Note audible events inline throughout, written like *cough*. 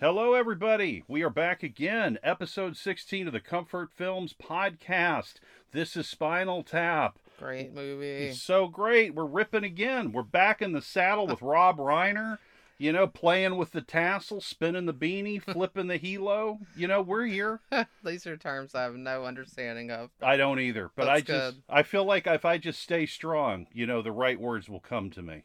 Hello, everybody. We are back again, episode 16 of the Comfort Films podcast. This is Spinal Tap. Great movie. It's so great. We're ripping again. We're back in the saddle with *laughs* Rob Reiner, you know, playing with the tassel, spinning the beanie, *laughs* flipping the helo. You know, we're here. *laughs* These are terms I have no understanding of. I don't either, but I just, good. I feel like if I just stay strong, you know, the right words will come to me.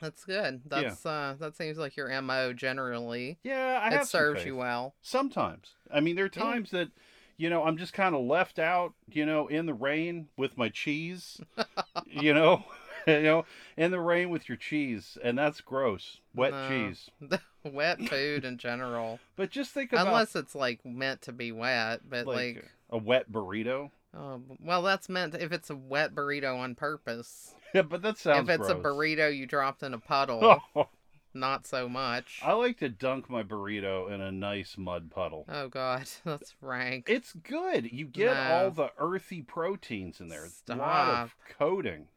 That's good. That's uh that seems like your MO generally. Yeah, I have it serves you well. Sometimes. I mean, there are Yeah. times that, you know, I'm just kind of left out, you know, in the rain with my cheese, *laughs* you know, *laughs* you know, in the rain with your cheese, and that's gross. Wet No. cheese. *laughs* wet food in general. But just think about Unless it's like meant to be wet, but like, like, a wet burrito. oh, well that's meant if it's a wet burrito on purpose. Yeah, but that sounds if it's a burrito you dropped in a puddle, Oh, *laughs* not so much. I like to dunk my burrito in a nice mud puddle. Oh god, *laughs* that's rank. It's good. You get No. all the earthy proteins in there. It's A lot of coating.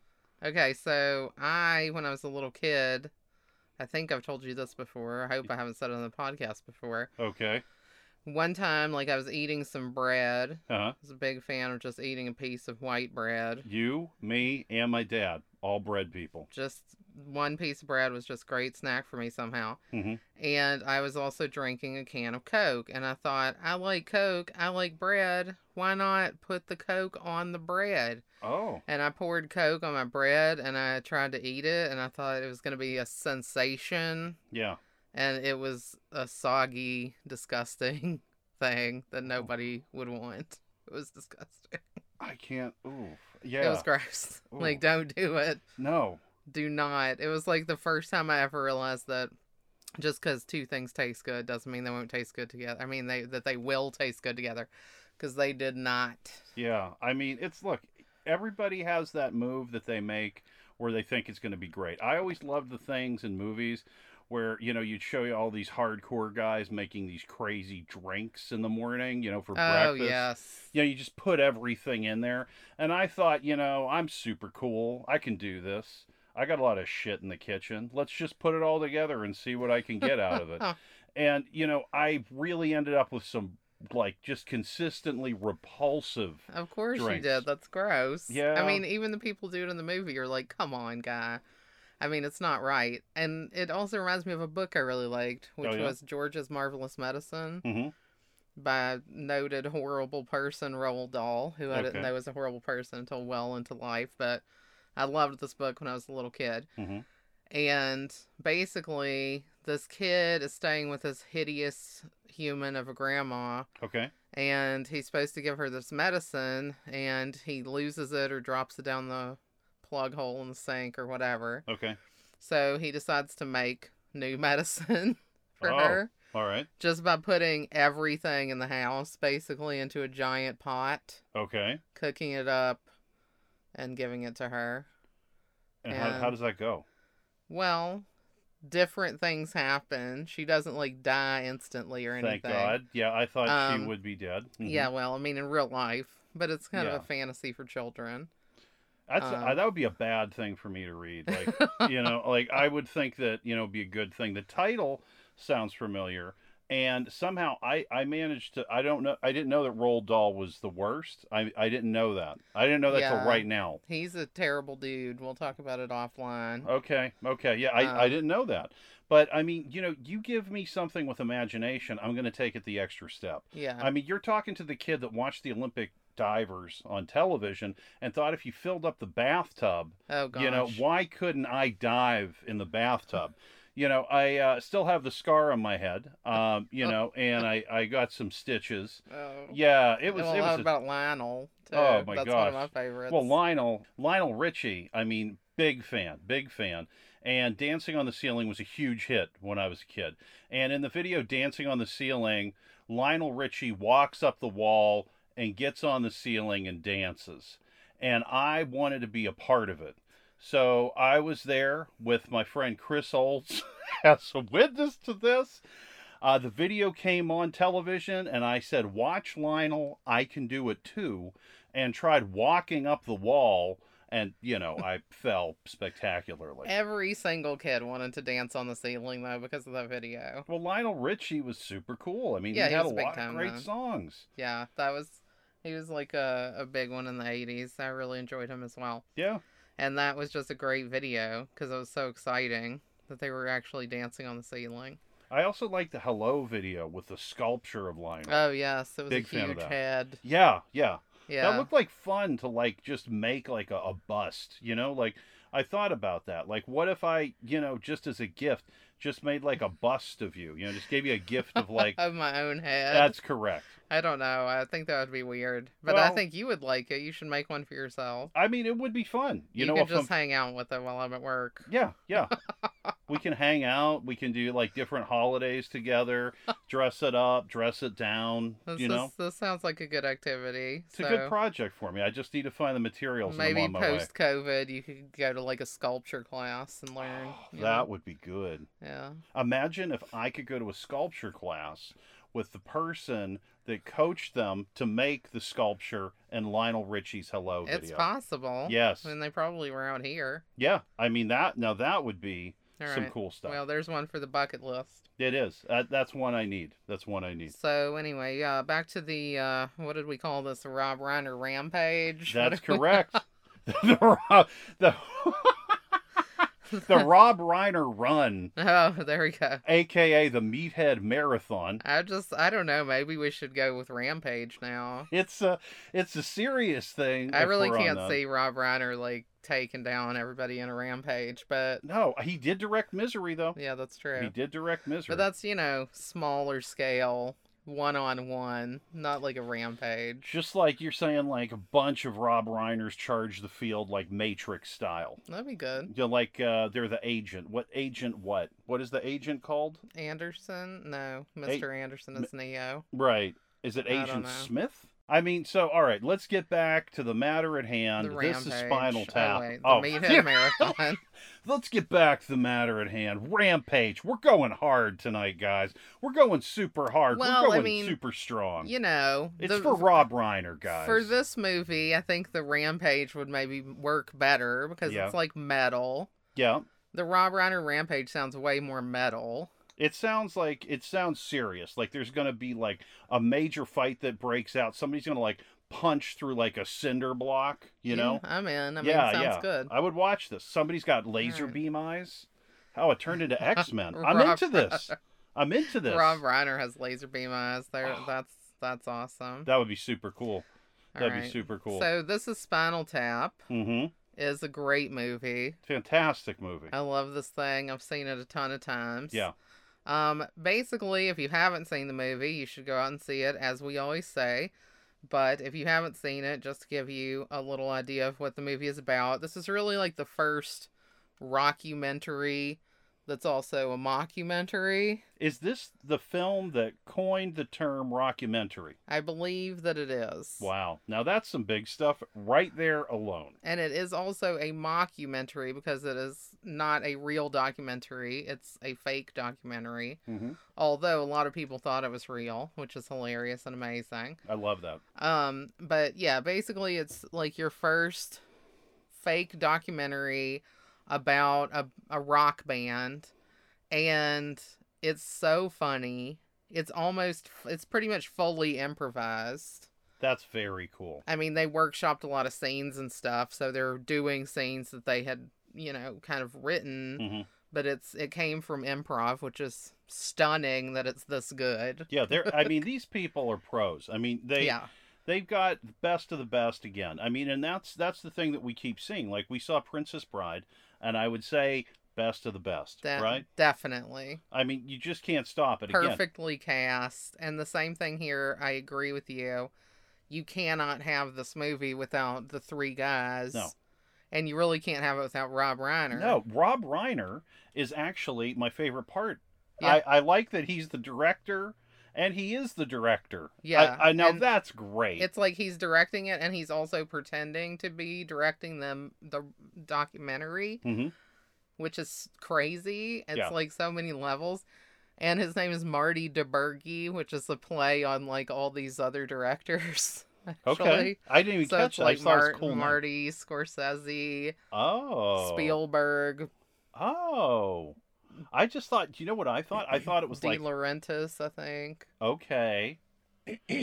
Okay, so I, when I was a little kid, I think I've told you this before. I hope I haven't said it on the podcast before. Okay. One time, like I was eating some bread. Uh huh. I was a big fan of just eating a piece of white bread. You, me, and my dad, all bread people. Just one piece of bread was just great snack for me somehow. hmm And I was also drinking a can of Coke. And I thought, I like Coke. I like bread. Why not put the Coke on the bread? Oh. And I poured Coke on my bread and I tried to eat it. And I thought it was going to be a sensation. Yeah. And it was a soggy, disgusting *laughs* thing that nobody would want. It was disgusting. I can't. Ooh. Yeah. It was gross. *laughs* Ooh. Like, don't do it. no. Do not. It was like the first time I ever realized that just because two things taste good doesn't mean they won't taste good together. I mean, they that they will taste good together because they did not. Yeah. I mean, it's look. Everybody has that move that they make where they think it's going to be great. I always loved the things in movies where you know you'd show you all these hardcore guys making these crazy drinks in the morning, you know, for breakfast. Oh breakfast. yes. you know, you just put everything in there. And I thought, you know, I'm super cool. I can do this. I got a lot of shit in the kitchen. Let's just put it all together and see what I can get out of it. *laughs* and, you know, I really ended up with some, like, just consistently repulsive. Of course drinks. you did. That's gross. Yeah. I mean, even the people do it in the movie are like, come on, guy. I mean, it's not right. And it also reminds me of a book I really liked, which Oh, yeah? was George's Marvelous Medicine hmm by noted horrible person Roald Dahl, who I didn't know was a horrible person until well into life. But I loved this book when I was a little kid. hmm And basically, this kid is staying with this hideous human of a grandma Okay. and he's supposed to give her this medicine and he loses it or drops it down the plug hole in the sink or whatever. Okay. So he decides to make new *laughs* medicine for Oh. her All right. just by putting everything in the house basically into a giant pot, Okay. cooking it up and giving it to her. And, how, how does that go? Well, different things happen. She doesn't like die instantly or anything. Thank God. Yeah, I thought she Um, would be dead. Mhm. Yeah, well, I mean in real life, but it's kind Yeah. of a fantasy for children. That's um, uh, that would be a bad thing for me to read. Like *laughs* you know, like I would think that you know be a good thing. The title sounds familiar, and somehow I I managed to I don't know I didn't know that Roald Dahl was the worst. I I didn't know that. I didn't know that Yeah. till right now. He's a terrible dude. We'll talk about it offline. Okay, okay, yeah, I I Um, didn't know that. But I mean, you know, you give me something with imagination, I'm going to take it the extra step. Yeah. I mean, you're talking to the kid that watched the Olympic divers on television and thought if you filled up the bathtub oh you know why couldn't i dive in the bathtub you know i uh, still have the scar on my head um, you know *laughs* and i i got some stitches Oh. yeah it was it was a- about Lionel? Too. Oh, my That's one of my favorites. well lionel lionel richie i mean big fan big fan and dancing on the ceiling was a huge hit when i was a kid and in the video dancing on the ceiling lionel richie walks up the wall and gets on the ceiling and dances and i wanted to be a part of it so i was there with my friend chris olds *laughs* as a witness to this uh, the video came on television and i said watch lionel i can do it too and tried walking up the wall and you know I *laughs* fell spectacularly. Every single kid wanted to dance on the ceiling though because of that video. Well, Lionel Richie was super cool. I mean, Yeah, he he had a lot of great songs. Yeah, that was he was like a, a big one in the 80s. I really enjoyed him as well. Yeah, And that was just a great video because it was so exciting that they were actually dancing on the ceiling. I also like the Hello video with the sculpture of Lionel. Oh, yes, it was Big a huge head. yeah, yeah. Yeah. That looked like fun to like just make like a, a bust, you know? Like I thought about that. Like what if I, you know, just as a gift, just made like a bust of you, you know, just gave you a gift of *laughs* like of my own head. that's correct. I don't know. I think that would be weird. But I think you would like it. You should make one for yourself. I mean, it would be fun. You, You, know, could just I'm, hang out with it while I'm at work. yeah, yeah. *laughs* we can hang out. We can do like different holidays together. *laughs* dress it up, dress it down. This, you know, this, sounds like a good activity. it's so a good project for me. I just need to find the materials. maybe on my way. post COVID, you could go to like a sculpture class and learn. Oh, you That know? would be good. Yeah. Imagine if I could go to a sculpture class with the person that coached them to make the sculpture in Lionel Richie's Hello video. It's possible. Yes. Mean, they probably were out here. Yeah. I mean that now that would be All some right. cool stuff. Well, there's one for the bucket list. it is. That, that's one I need. That's one I need. So anyway, uh, back to the uh, what did we call this? Rob Reiner rampage. That's correct. *laughs* *laughs* the, the, *laughs* the *laughs* Rob Reiner run, oh, there we go. aka the Meathead Marathon. I just I don't know. Maybe we should go with rampage now. It's a it's a serious thing. I really can't see Rob Reiner like taking down everybody in a rampage, but No, he did direct Misery though. yeah, that's true. He did direct Misery. But that's you know smaller scale, one on one, not like a rampage. just like you're saying, like a bunch of Rob Reiners charge the field like Matrix style. That'd be good. You know, like uh, they're the agent. What agent? What? What is the agent called? Anderson? No, Mr. Anderson is Neo. Right. Is it I Agent. Smith? I mean, so all right. Let's get back to the matter at hand. The this rampage. is Spinal Tap. Oh, wait, the Oh, Meathead *laughs* Marathon. Let's get back to the matter at hand. Rampage. We're going hard tonight, guys. We're going super hard. Well, We're I going mean, super strong. You know, it's the- for Rob Reiner, guys. For this movie, I think the Rampage would maybe work better because Yeah. it's like metal. Yeah. The Rob Reiner Rampage sounds way more metal. It sounds like it sounds serious. Like there's going to be like a major fight that breaks out. Somebody's going to like punch through like a cinder block, you Yeah, know? I'm in. I mean, yeah, sounds yeah. good. I would watch this. Somebody's got laser Alright. beam eyes. Oh, it turned into *laughs* X-Men. I'm into this. I'm into this. Rob Reiner has laser beam eyes. There, *sighs* that's that's awesome. That would be super cool. All That'd be super cool. So this is Spinal Tap. mm-hmm. is a great movie. Fantastic movie. I love this thing. I've seen it a ton of times. Yeah. Um, basically, if you haven't seen the movie, you should go out and see it, as we always say. But if you haven't seen it, just to give you a little idea of what the movie is about, this is really like the first rockumentary that's also a mockumentary. Is this the film that coined the term rockumentary? I believe that it is. Wow. Now that's some big stuff right there alone. And it is also a mockumentary because it is not a real documentary, it's a fake documentary. Mm-hmm. Although a lot of people thought it was real, which is hilarious and amazing. I love that. Um, but yeah, basically it's like your first fake documentary about a, a rock band and it's so funny. It's almost it's pretty much fully improvised. That's very cool. I mean, they workshopped a lot of scenes and stuff, so they're doing scenes that they had, you know, kind of written, hmm but it's it came from improv, which is stunning that it's this good. Yeah, they're. I mean, *laughs* these people are pros. I mean, they yeah. they've got the best of the best again. I mean, and that's that's the thing that we keep seeing. Like we saw Princess Bride, and I would say best of the best, De- right? Definitely. I mean, you just can't stop it again. Perfectly cast. And the same thing here, I agree with you. You cannot have this movie without the three guys. No. And you really can't have it without Rob Reiner. No, Rob Reiner is actually my favorite part. Yeah. I, I like that he's the director, and he is the director. Yeah, I, I now and that's great. It's like he's directing it and he's also pretending to be directing them the documentary, hmm which is crazy. It's Yeah. like so many levels. And his name is Marty DiBergi, which is a play on like all these other directors. *laughs* Actually. Okay. I didn't even So catch that. like I just it was Mar- cool name. Marty Scorsese, Oh. Spielberg, Oh. I just thought, you know what I thought? I thought it was *laughs* De like, Laurentiis, I think. okay.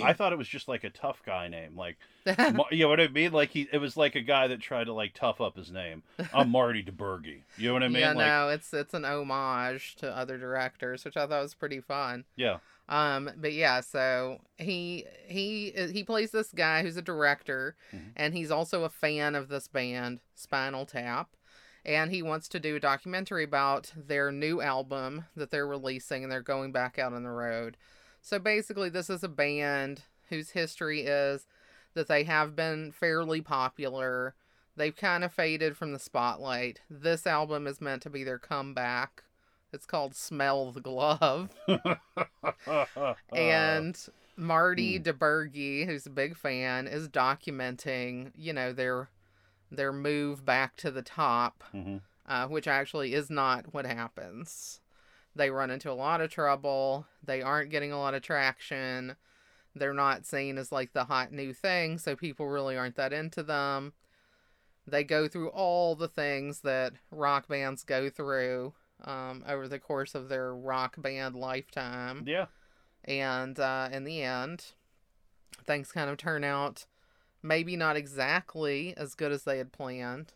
I thought it was just like a tough guy name. Like, *laughs* you know what I mean? Like, he, it was like a guy that tried to like tough up his name. I'm Marty DiBergi. You know what I mean? yeah, like, no, it's it's an homage to other directors, which I thought was pretty fun. yeah. Um, but yeah, so he he he plays this guy who's a director, Mhm. and he's also a fan of this band, Spinal Tap, and he wants to do a documentary about their new album that they're releasing, and they're going back out on the road. So basically, this is a band whose history is that they have been fairly popular. They've kind of faded from the spotlight. This album is meant to be their comeback. It's called Smell the Glove. *laughs* and Marty. Hmm. DiBergi, who's a big fan, is documenting, you know, their their move back to the top, Mhm. uh, which actually is not what happens. They run into a lot of trouble. They aren't getting a lot of traction. They're not seen as like the hot new thing, so people really aren't that into them. They go through all the things that rock bands go through um, over the course of their rock band lifetime yeah. and uh, in the end, things kind of turn out maybe not exactly as good as they had planned,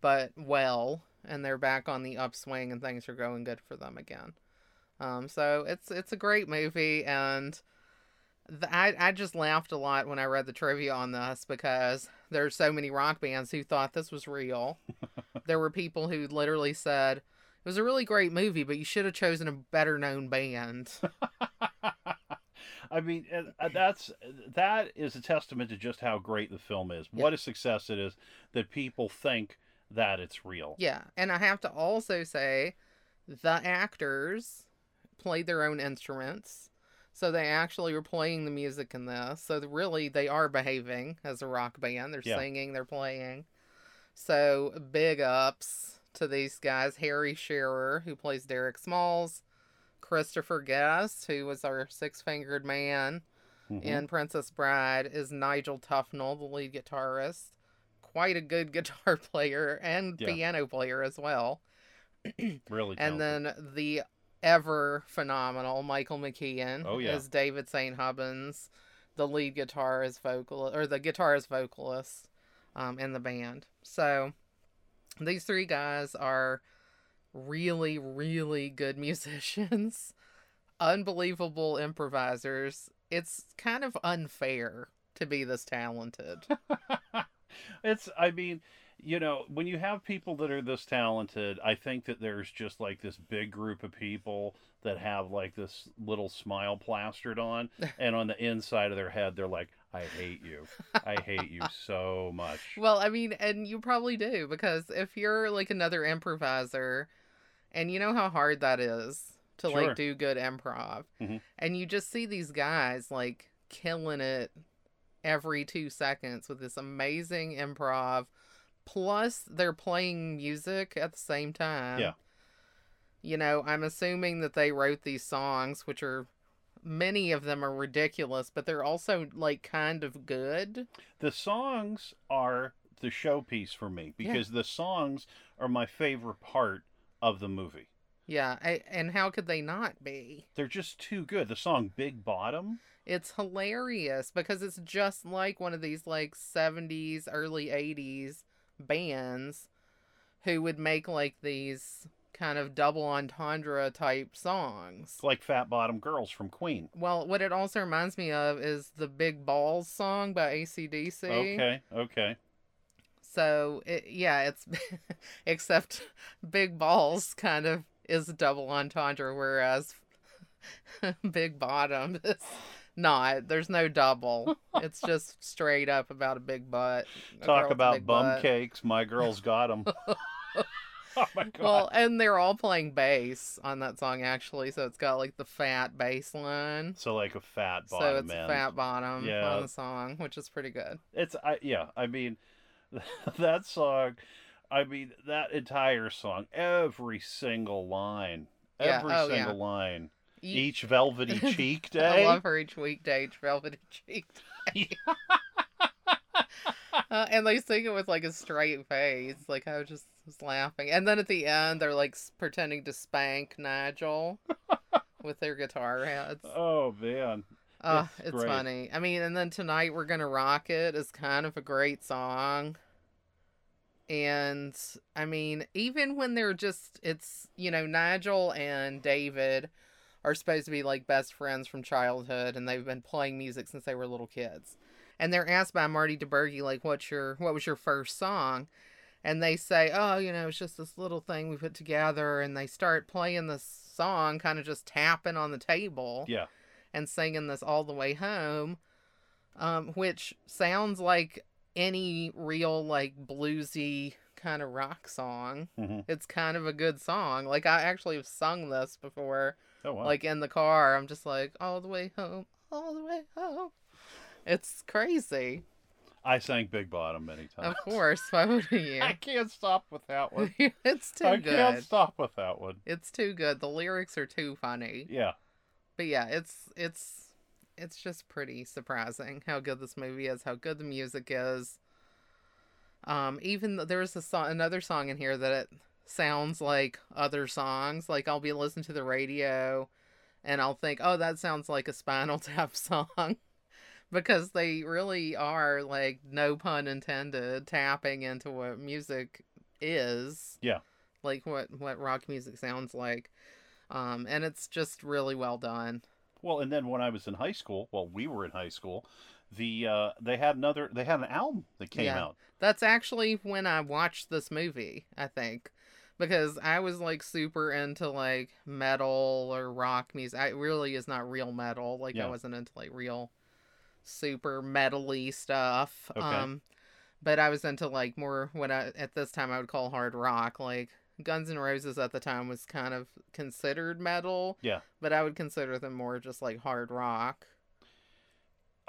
but well, and they're back on the upswing and things are going good for them again. Um, so it's it's a great movie, and th- I I just laughed a lot when I read the trivia on this because there's so many rock bands who thought this was real. *laughs* there were people who literally said it was a really great movie, but you should have chosen a better known band. *laughs* I mean, uh, uh, that's that is a testament to just how great the film is. Yeah. What a success it is that people think that it's real. Yeah, and I have to also say the actors played their own instruments. So they actually were playing the music in this. So really they are behaving as a rock band. They're Yeah. singing, they're playing. So big ups to these guys, Harry Shearer who plays Derek Smalls, Christopher Guest who was our six-fingered man Mhm. in Princess Bride is Nigel Tufnel, the lead guitarist. Quite a good *laughs* guitar player and Yeah. piano player as well. *clears throat* really. And then the ever phenomenal Michael McKean Oh, yeah. is David St. Hubbins, the lead guitarist vocal or the guitarist vocalist um, in the band. So these three guys are really, really good *laughs* musicians, unbelievable improvisers. It's kind of unfair to be this talented. *laughs* it's i mean you know when you have people that are this talented i think that there's just like this big group of people that have like this little smile plastered on *laughs* and on the inside of their head they're like i hate you i hate you so much Well, I mean, and you probably do because if you're like another improviser and you know how hard that is to Sure. like do good improv Mhm. and you just see these guys like killing it every 2 seconds with this amazing improv plus they're playing music at the same time. Yeah. You know, I'm assuming that they wrote these songs which are many of them are ridiculous, but they're also like kind of good. the songs are the showpiece for me Yeah. because the songs are my favorite part of the movie Yeah, I, and how could they not be? they're just too good the song big bottom It's hilarious because it's just like one of these like 70s, early 80s bands who would make like these kind of double entendre type songs. it's like fat bottom girls from queen Well, what it also reminds me of is the Big Balls song by ACDC. okay okay So, it, yeah, it's *laughs* except Big Balls kind of is a double entendre, whereas *laughs* Big Bottom is not. There's no double. it's *laughs* just straight up about a big butt. a talk about bum butt. cakes my girls got them oh my god Well, and they're all playing bass on that song actually, so it's got like the fat bass line. so like a fat bottom. So it's man fat bottom Yeah. on the song, which is pretty good. it's I yeah I mean *laughs* that song I mean that entire song every single line Yeah, every oh, single yeah. line each velvety *laughs* cheek day. I love her each weekday, each velvety *laughs* cheek. day. uh, and they sing it with like a straight face. Like I was just was laughing. And then at the end, they're like pretending to spank Nigel with their guitar heads. Oh man. Uh, it's it's funny. I mean, and then tonight we're gonna rock it is kind of a great song. And I mean, even when they're just, it's you know Nigel and David are supposed to be like best friends from childhood, and they've been playing music since they were little kids. And they're asked by Marty DiBergi like, "What's your what was your first song?" And they say, "Oh, you know, it's just this little thing we put together." And they start playing this song, kind of just tapping on the table Yeah. And singing this all the way home, um, which sounds like any real like bluesy kind of rock song. hmm It's kind of a good song. Like I actually have sung this before, Oh wow. like in the car. I'm just like all the way home, all the way home. It's crazy. I sang Big Bottom many times. Of course, why would *laughs* you? I can't stop with that one. *laughs* it's too I good. I can't stop with that one. It's too good. The lyrics are too funny. Yeah. But yeah, it's it's it's just pretty surprising how good this movie is, how good the music is. Um, even th- there's a song, another song in here that it sounds like other songs. Like I'll be listening to the radio, and I'll think, oh, that sounds like a Spinal *laughs* Tap song, *laughs* because they really are like no pun intended tapping into what music is. Yeah. Like what what rock music sounds like. Um, and it's just really well done. Well, and then when I was in high school, well, we were in high school. The uh, they had another. They had an album that came Yeah. out. That's actually when I watched this movie, I think. Because I was like super into like metal or rock music. I it really is not real metal. Like Yeah. I wasn't into like real super metally stuff. Okay. Um but I was into like more what I at this time I would call hard rock. Like Guns N' Roses at the time was kind of considered metal. Yeah. But I would consider them more just like hard rock.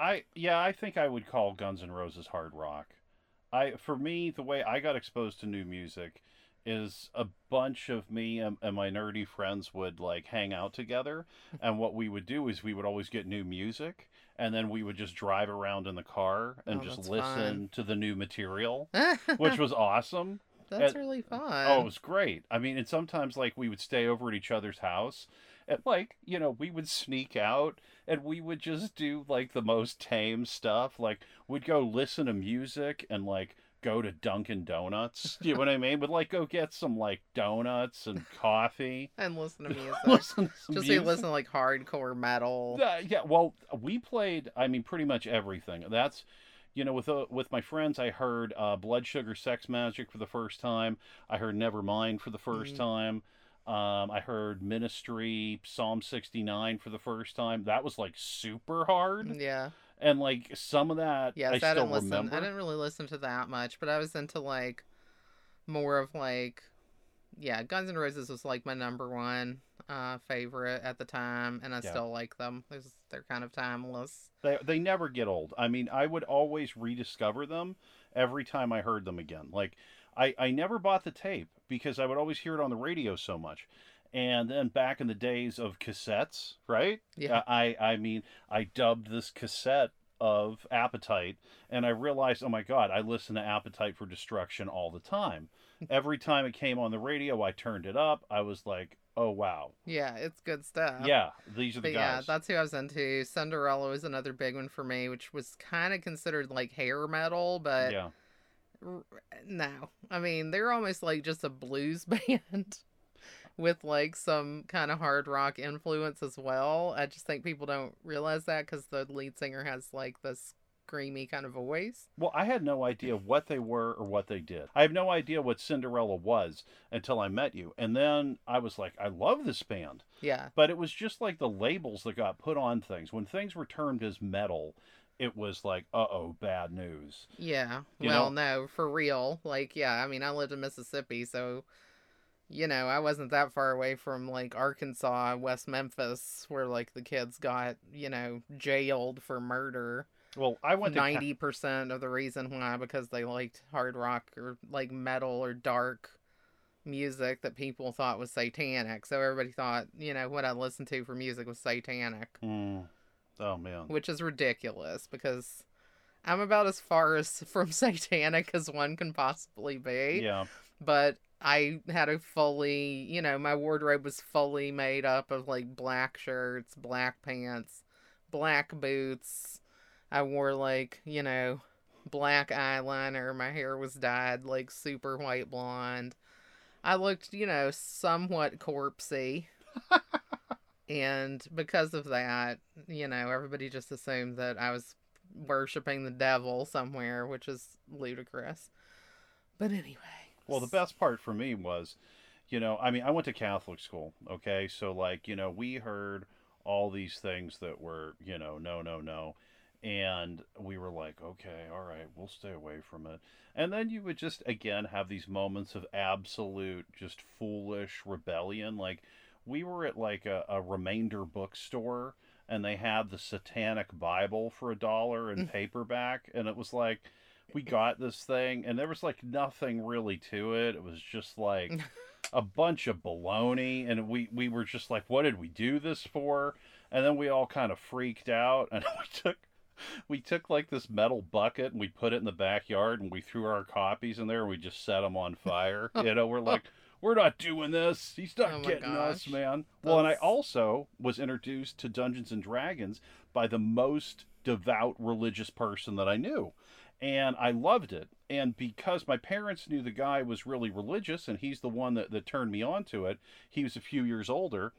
I yeah, I think I would call Guns N' Roses hard rock. I for me, the way I got exposed to new music is a bunch of me and, and my nerdy friends would like hang out together, *laughs* and what we would do is we would always get new music, and then we would just drive around in the car and Oh, just listen fun. to the new material, *laughs* which was awesome. That's and- really fun. Oh, it was great. I mean, and sometimes like we would stay over at each other's house, and like you know we would sneak out and we would just do like the most tame stuff. Like we'd go listen to music and like go to Dunkin' Donuts. Do *laughs* you know what I mean? But like go get some like donuts and coffee. and listen to *laughs* music. listen to Just music. listen to like hardcore metal. Uh, yeah, well, we played. I mean, pretty much everything. That's, you know, with uh, with my friends, I heard uh, Blood Sugar Sex Magik for the first time. I heard Nevermind for the first Mhm. time. Um, I heard Ministry, Psalm sixty nine for the first time. That was like super hard, Yeah. and like some of that Yes, I I, still didn't listen. remember. I didn't really listen to that much, but I was into like more of like yeah, Guns N' Roses was like my number one uh favorite at the time and I Yeah. still like them. There's, they're kind of timeless. They they never get old. I mean, I would always rediscover them every time I heard them again. Like I I never bought the tape because I would always hear it on the radio so much. And then back in the days of cassettes, right? Yeah. I I mean, I dubbed this cassette of Appetite and I realized, "Oh my god, I listen to Appetite for Destruction all the time." *laughs* Every time it came on the radio, I turned it up. I was like, "Oh wow. Yeah, it's good stuff. Yeah, these are the But yeah, that's who I was into. Cinderella was another big one for me, which was kind of considered like hair metal, but yeah. No i mean they're almost like just a blues *laughs* band with like some kind of hard rock influence as well i just think people don't realize that because the lead singer has like this screamy kind of voice Well, I had no idea what they were or what they did. I have no idea what Cinderella was until I met you. And then I was like, I love this band. yeah But it was just like the labels that got put on things. When things were termed as metal, it was like, uh oh, bad news. yeah You well no for real like yeah i mean i lived in mississippi so you know i wasn't that far away from like arkansas west memphis where like the kids got you know jailed for murder Well, I went Ca- ninety percent of the reason why because they liked hard rock or like metal or dark music that people thought was satanic. So everybody thought, you know, what I listened to for music was satanic, Mm. Oh man. which is ridiculous because I'm about as far as *laughs* from satanic as one can possibly be. Yeah. But I had a fully, you know, my wardrobe was fully made up of like black shirts, black pants, black boots. I wore like, you know, black eyeliner. My hair was dyed like super white blonde. I looked, you know, somewhat corpsey. *laughs* and because of that, you know, everybody just assumed that I was worshiping the devil somewhere, which is ludicrous. But anyway. Well, the best part for me was, you know, I mean, I went to Catholic school, okay? So, like, you know, we heard all these things that were, you know, no, no, no. And we were like, okay, all right, we'll stay away from it. And then you would just, again, have these moments of absolute, just foolish rebellion. Like, we were at like a, a remainder bookstore and they had the Satanic Bible for a dollar in mm. paperback. And it was like, we got this thing and there was like nothing really to it. It was just like *laughs* a bunch of baloney and we we were just like what did we do this for? And then we all kind of freaked out *laughs* and we took we took like this metal bucket and we put it in the backyard and we threw our copies in there and we just set them on fire. *laughs* you know, we're like we're not doing this. He's not Oh getting us, gosh. man. Well, and I also was introduced to Dungeons and Dragons by the most devout religious person that I knew and I loved it. And because my parents knew the guy was really religious and he's the one that, that turned me on to it, he was a few years older,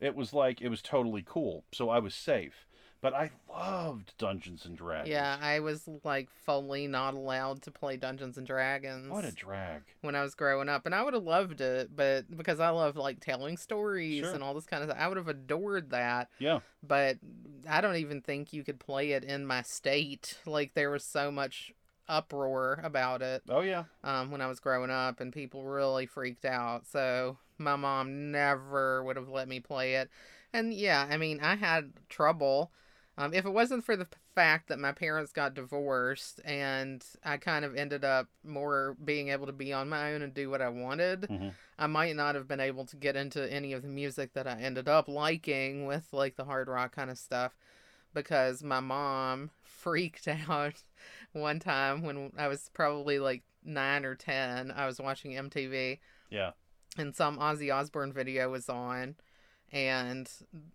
it was like it was totally cool. So I was safe. But I loved Dungeons and Dragons. Yeah, I was like fully not allowed to play Dungeons and Dragons What a drag. when I was growing up, and I would have loved it, but because I love like telling stories Sure. and all this kind of stuff, I would have adored that. Yeah. But I don't even think you could play it in my state. Like there was so much uproar about it Oh yeah. um, when I was growing up, and people really freaked out. So my mom never would have let me play it. And yeah, I mean, I had trouble. Um, if it wasn't for the fact that my parents got divorced and I kind of ended up more being able to be on my own and do what I wanted, Mhm. I might not have been able to get into any of the music that I ended up liking with like the hard rock kind of stuff because my mom *laughs* freaked out *laughs* one time when I was probably like nine or ten. I was watching MTV Yeah. and some Ozzy Osbourne video was on and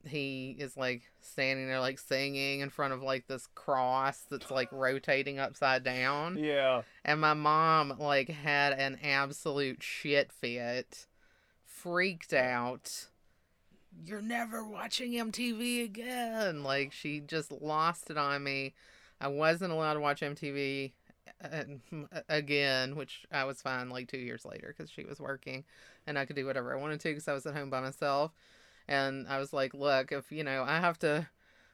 he is like standing there like singing in front of like this cross that's like rotating upside down. Yeah. and my mom like had an absolute shit fit freaked out. You're never watching MTV again. Like she just lost it on me. I wasn't allowed to watch MTV uh, again which I was fine like 2 years later cuz she was working and I could do whatever I wanted to cuz I was at home by myself and I was like look if you know I have to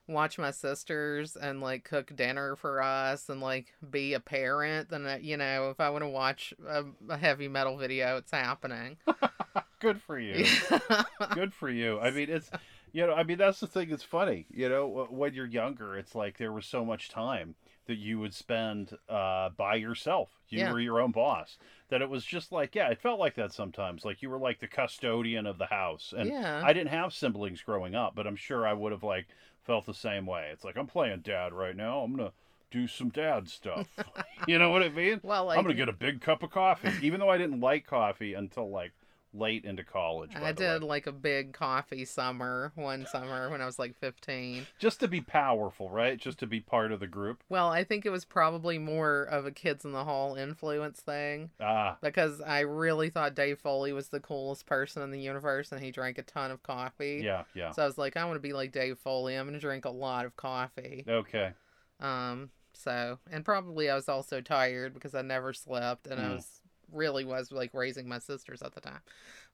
watch my sisters and like cook dinner for us and like be a parent then uh, you know if i want to watch a, a heavy metal video it's happening *laughs* Good for you. *laughs* Good for you. I mean, it's you know, I mean that's the thing that's funny. You know, when you're younger, it's like there was so much time that you would spend uh, by yourself. You Yeah. were your own boss. That it was just like, yeah, it felt like that sometimes. Like you were like the custodian of the house. And yeah I didn't have siblings growing up, but I'm sure I would have like felt the same way. It's like I'm playing dad right now. I'm gonna do some dad stuff. *laughs* you know what I mean? well like I'm gonna get a big cup of coffee, even though I didn't like coffee until like late into college. by i the way. did like a big coffee summer one summer when i was like 15 just to be powerful, right? Just to be part of the group. well i think it was probably more of a kids in the hall influence thing Ah, because i really thought dave foley was the coolest person in the universe and he drank a ton of coffee yeah, yeah. so i was like i want to be like dave foley i'm going to drink a lot of coffee Okay. Um, so and probably I was also tired because I never slept and I Mm. was really was like raising my sisters at the time.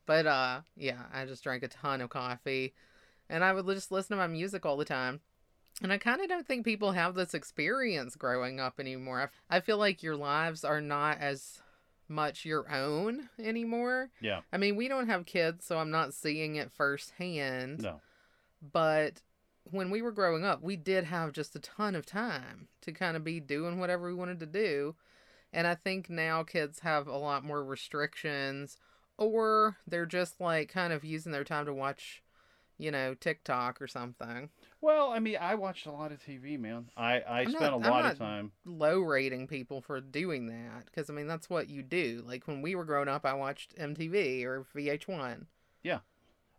But uh yeah, I just drank a ton of coffee and I would just listen to my music all the time. And I kind of don't think people have this experience growing up anymore. I, I feel like your lives are not as much your own anymore. Yeah. I mean, we don't have kids, so I'm not seeing it firsthand No. but when we were growing up, we did have just a ton of time to kind of be doing whatever we wanted to do. And I think now kids have a lot more restrictions or they're just like kind of using their time to watch, you know, TikTok or something. Well, I mean, I watched a lot of TV, man. I I I'm spent not- a lot of time. Low rating people for doing that because I mean that's what you do. Like when we were growing up, I watched MTV or VH1. Yeah,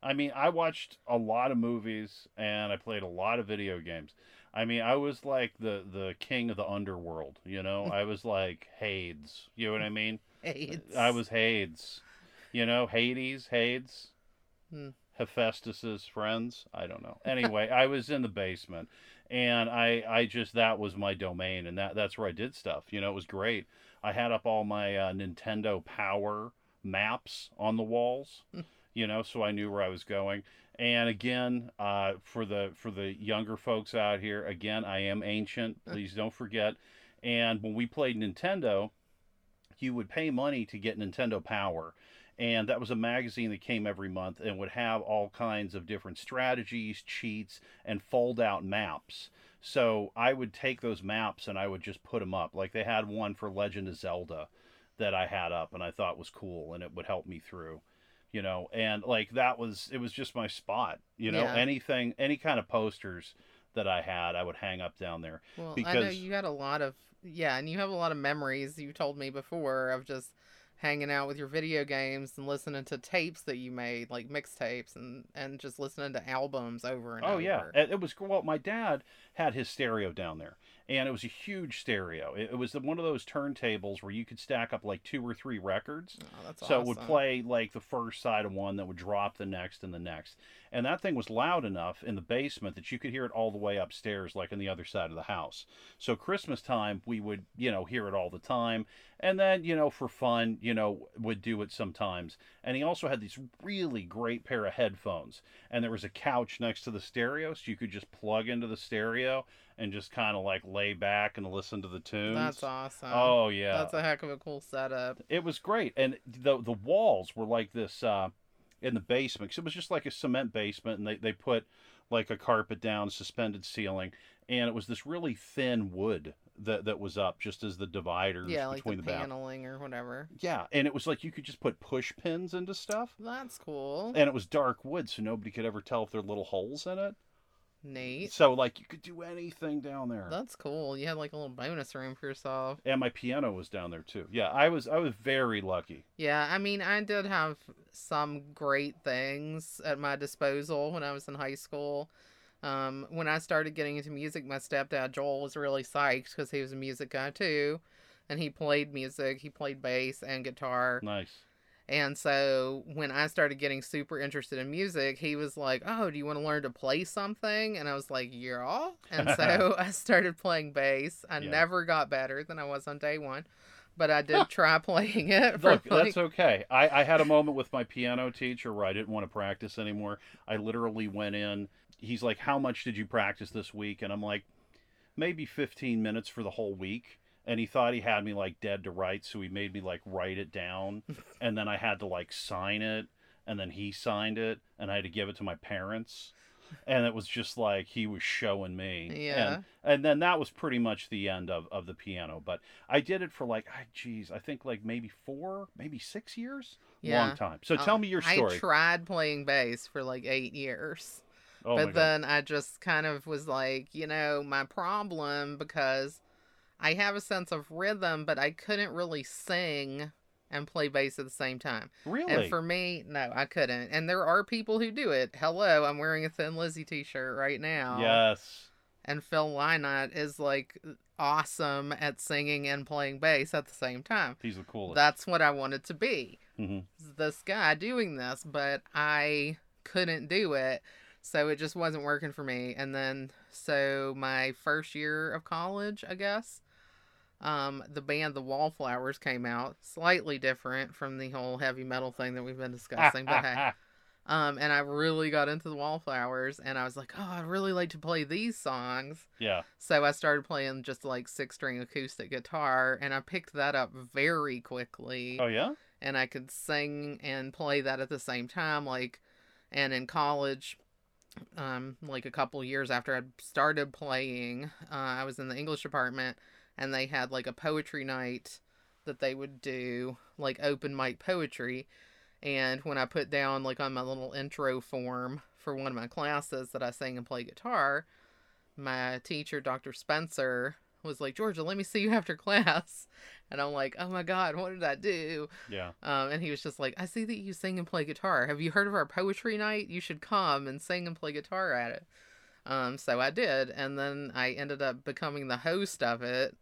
I mean, I watched a lot of movies and I played a lot of video games. I mean, I was like the the king of the underworld, you know. I was like Hades, you know what I mean? *laughs* AIDS. I was Hades, you know, Hades, Hades, Hmm. Hephaestus's friends. I don't know. *laughs* Anyway, I was in the basement, and I I just that was my domain, and that that's where I did stuff. You know, it was great. I had up all my uh, Nintendo Power maps on the walls, *laughs* you know, so I knew where I was going. And again, uh, for the for the younger folks out here, again, I am ancient. Please don't forget. And when we played Nintendo, you would pay money to get Nintendo Power. And that was a magazine that came every month and would have all kinds of different strategies, cheats, and fold out maps. So I would take those maps and I would just put them up. Like they had one for Legend of Zelda that I had up and I thought was cool and it would help me through. You know, and like that was it was just my spot. You know, Yeah. anything any kind of posters that I had, I would hang up down there. Well, I know because- you had a lot of yeah, and you have a lot of memories. You told me before of just hanging out with your video games and listening to tapes that you made, like mixtapes, and and just listening to albums over and Oh over. yeah, it, it was well. My dad had his stereo down there, and it was a huge stereo. It, it was one of those turntables where you could stack up like two or three records. Oh, that's so it would play like the first side of one that would drop the next and the next. And that thing was loud enough in the basement that you could hear it all the way upstairs, like in the other side of the house. So Christmas time, we would, you know, hear it all the time. And then, you know, for fun, you know, would do it sometimes. And he also had these really great pair of headphones. And there was a couch next to the stereo, so you could just plug into the stereo and just kind of like lay back and listen to the tunes. That's awesome. Oh yeah, That's a heck of a cool setup. it was great, and the the walls were like this uh, in the basement. 'cause it was just like a cement basement, and they they put like a carpet down, suspended ceiling, and it was this really thin wood that that was up just as the dividers Yeah, like between the the, bath. paneling or whatever. Yeah, and it was like you could just put push pins into stuff, That's cool. and it was dark wood, so nobody could ever tell if there were little holes in it. Neat. So like you could do anything down there. That's cool. You had like a little bonus room for yourself. and my piano was down there too. Yeah, I was I was very lucky. Yeah, I mean, I did have some great things at my disposal when I was in high school. Um, when I started getting into music, my stepdad Joel was really psyched because he was a music guy too, and he played music. He played bass and guitar. Nice. And so when I started getting super interested in music, he was like, "Oh, do you want to learn to play something?" And I was like, "Yeah." All." And *laughs* so I started playing bass. I Yeah. never got better than I was on day one, but I did try *laughs* playing it. Look, like, that's okay. I, I had a moment with my piano teacher where I didn't want to practice anymore. I literally went in. He's like, How much did you practice this week? And I'm like, Maybe 15 minutes for the whole week. And he thought he had me like dead to rights. So he made me like write it down. *laughs* and then I had to like sign it. And then he signed it. And I had to give it to my parents. And it was just like he was showing me. Yeah. And, and then that was pretty much the end of, of the piano. But I did it for like, ah, geez, I think like maybe four, maybe six years. Yeah. Long time. So Uh, tell me your story. I tried playing bass for like eight years. oh but then I just kind of was like, you know, my problem because I have a sense of rhythm, but I couldn't really sing and play bass at the same time. Really? And for me, no, I couldn't. And there are people who do it. Hello, I'm wearing a Thin Lizzy t-shirt right now. yes. And Phil Lynott is like awesome at singing and playing bass at the same time. He's the coolest. That's what I wanted to be. hmm This guy doing this, but I couldn't do it. So it just wasn't working for me. And then, so my first year of college, I guess, um, the band The Wallflowers came out, slightly different from the whole heavy metal thing that we've been discussing. but hey, *laughs* um, and I really got into the Wallflowers, and I was like, oh, I'd really like to play these songs. yeah. So I started playing just like six string acoustic guitar, and I picked that up very quickly Oh yeah. and I could sing and play that at the same time. Like, and in college, um, like a couple years after I'd started playing, uh, I was in the English department, and they had like a poetry night that they would do, like open mic poetry. And when I put down like on my little intro form for one of my classes that I sang and play guitar, my teacher, Dr. Spencer, was like, Georgia, let me see you after *laughs* class. And I'm like, oh my God, what did I do? Yeah. Um, and he was just like, I see that you sing and play guitar. Have you heard of our poetry night? You should come and sing and play guitar at it. Um, so I did. And then I ended up becoming the host of it.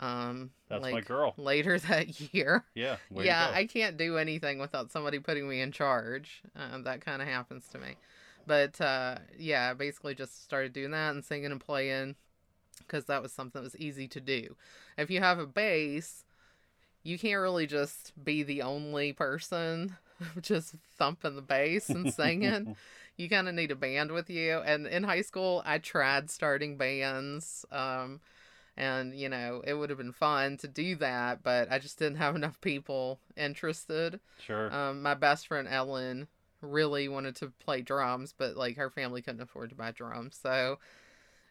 Um, That's like my girl. later *laughs* that year. Yeah. yeah. I can't do anything without somebody putting me in charge. Um, that kind of happens to me. But uh, yeah, I basically just started doing that and singing and playing because that was something that was easy to do. If you have a bass, you can't really just be the only person *laughs* just thumping the bass and singing. *laughs* you kind of need a band with you. And in high school, I tried starting bands. Um, and, you know, it would have been fun to do that, but I just didn't have *laughs* enough people interested. sure. Um, my best friend Ellen really wanted to play drums, but like her family couldn't afford to buy drums. So,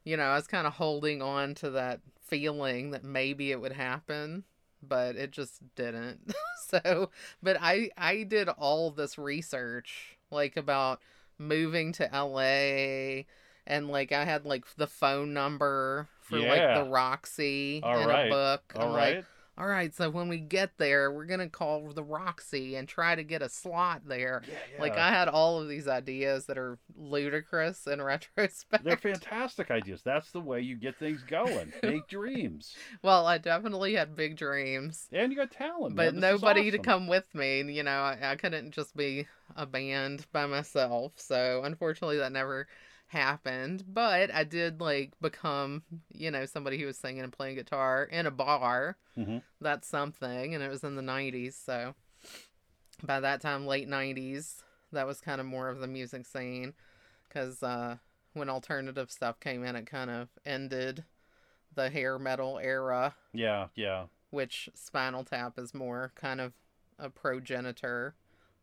you know, I was kind of holding on to that feeling that maybe it would happen, but it just didn't. *laughs* so, but I I did all this research like about moving to LA and like I had like the phone number for Yeah. like the Roxy All in right. a book. All I'm right. like, all right, so when we get there, we're gonna call the Roxy and try to get a slot there. yeah, yeah. Like I had all of these ideas that are ludicrous in *laughs* retrospect. They're fantastic ideas. That's the way you get things going. *laughs* Big dreams. well, I definitely had big dreams, And you got talent. but man. Nobody to come with me. You know, I, I couldn't just be a band by myself. So unfortunately, that never happened. But I did like become, you know, somebody who was singing and playing guitar in a bar. Mhm. That's something, and it was in the '90s. So by that time, late '90s, that was kind of more of the music scene, because uh, when alternative stuff came in, it kind of ended the hair metal era Yeah, yeah. which Spinal Tap is more kind of a progenitor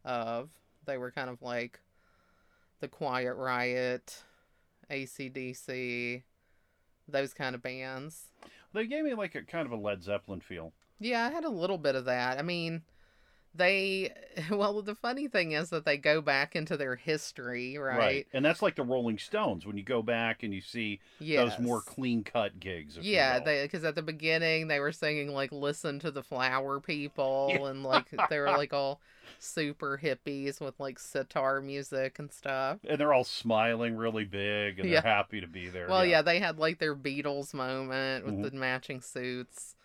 of. They were kind of like the Quiet Riot, ACDC, those kind of bands. They gave me like a kind of a Led Zeppelin feel. Yeah, I had a little bit of that. I mean, they, *laughs* well, the funny thing is that they go back into their history, right? right. And that's like the Rolling Stones when you go back and you see Yes. those more clean cut gigs. Yeah, because at the beginning they were singing like "Listen to the Flower People" Yeah. and like they were like all super hippies with like sitar music and stuff. and they're all smiling really big and Yeah. they're happy to be there. Well, yeah, they had like their Beatles moment with Mhm. the matching suits.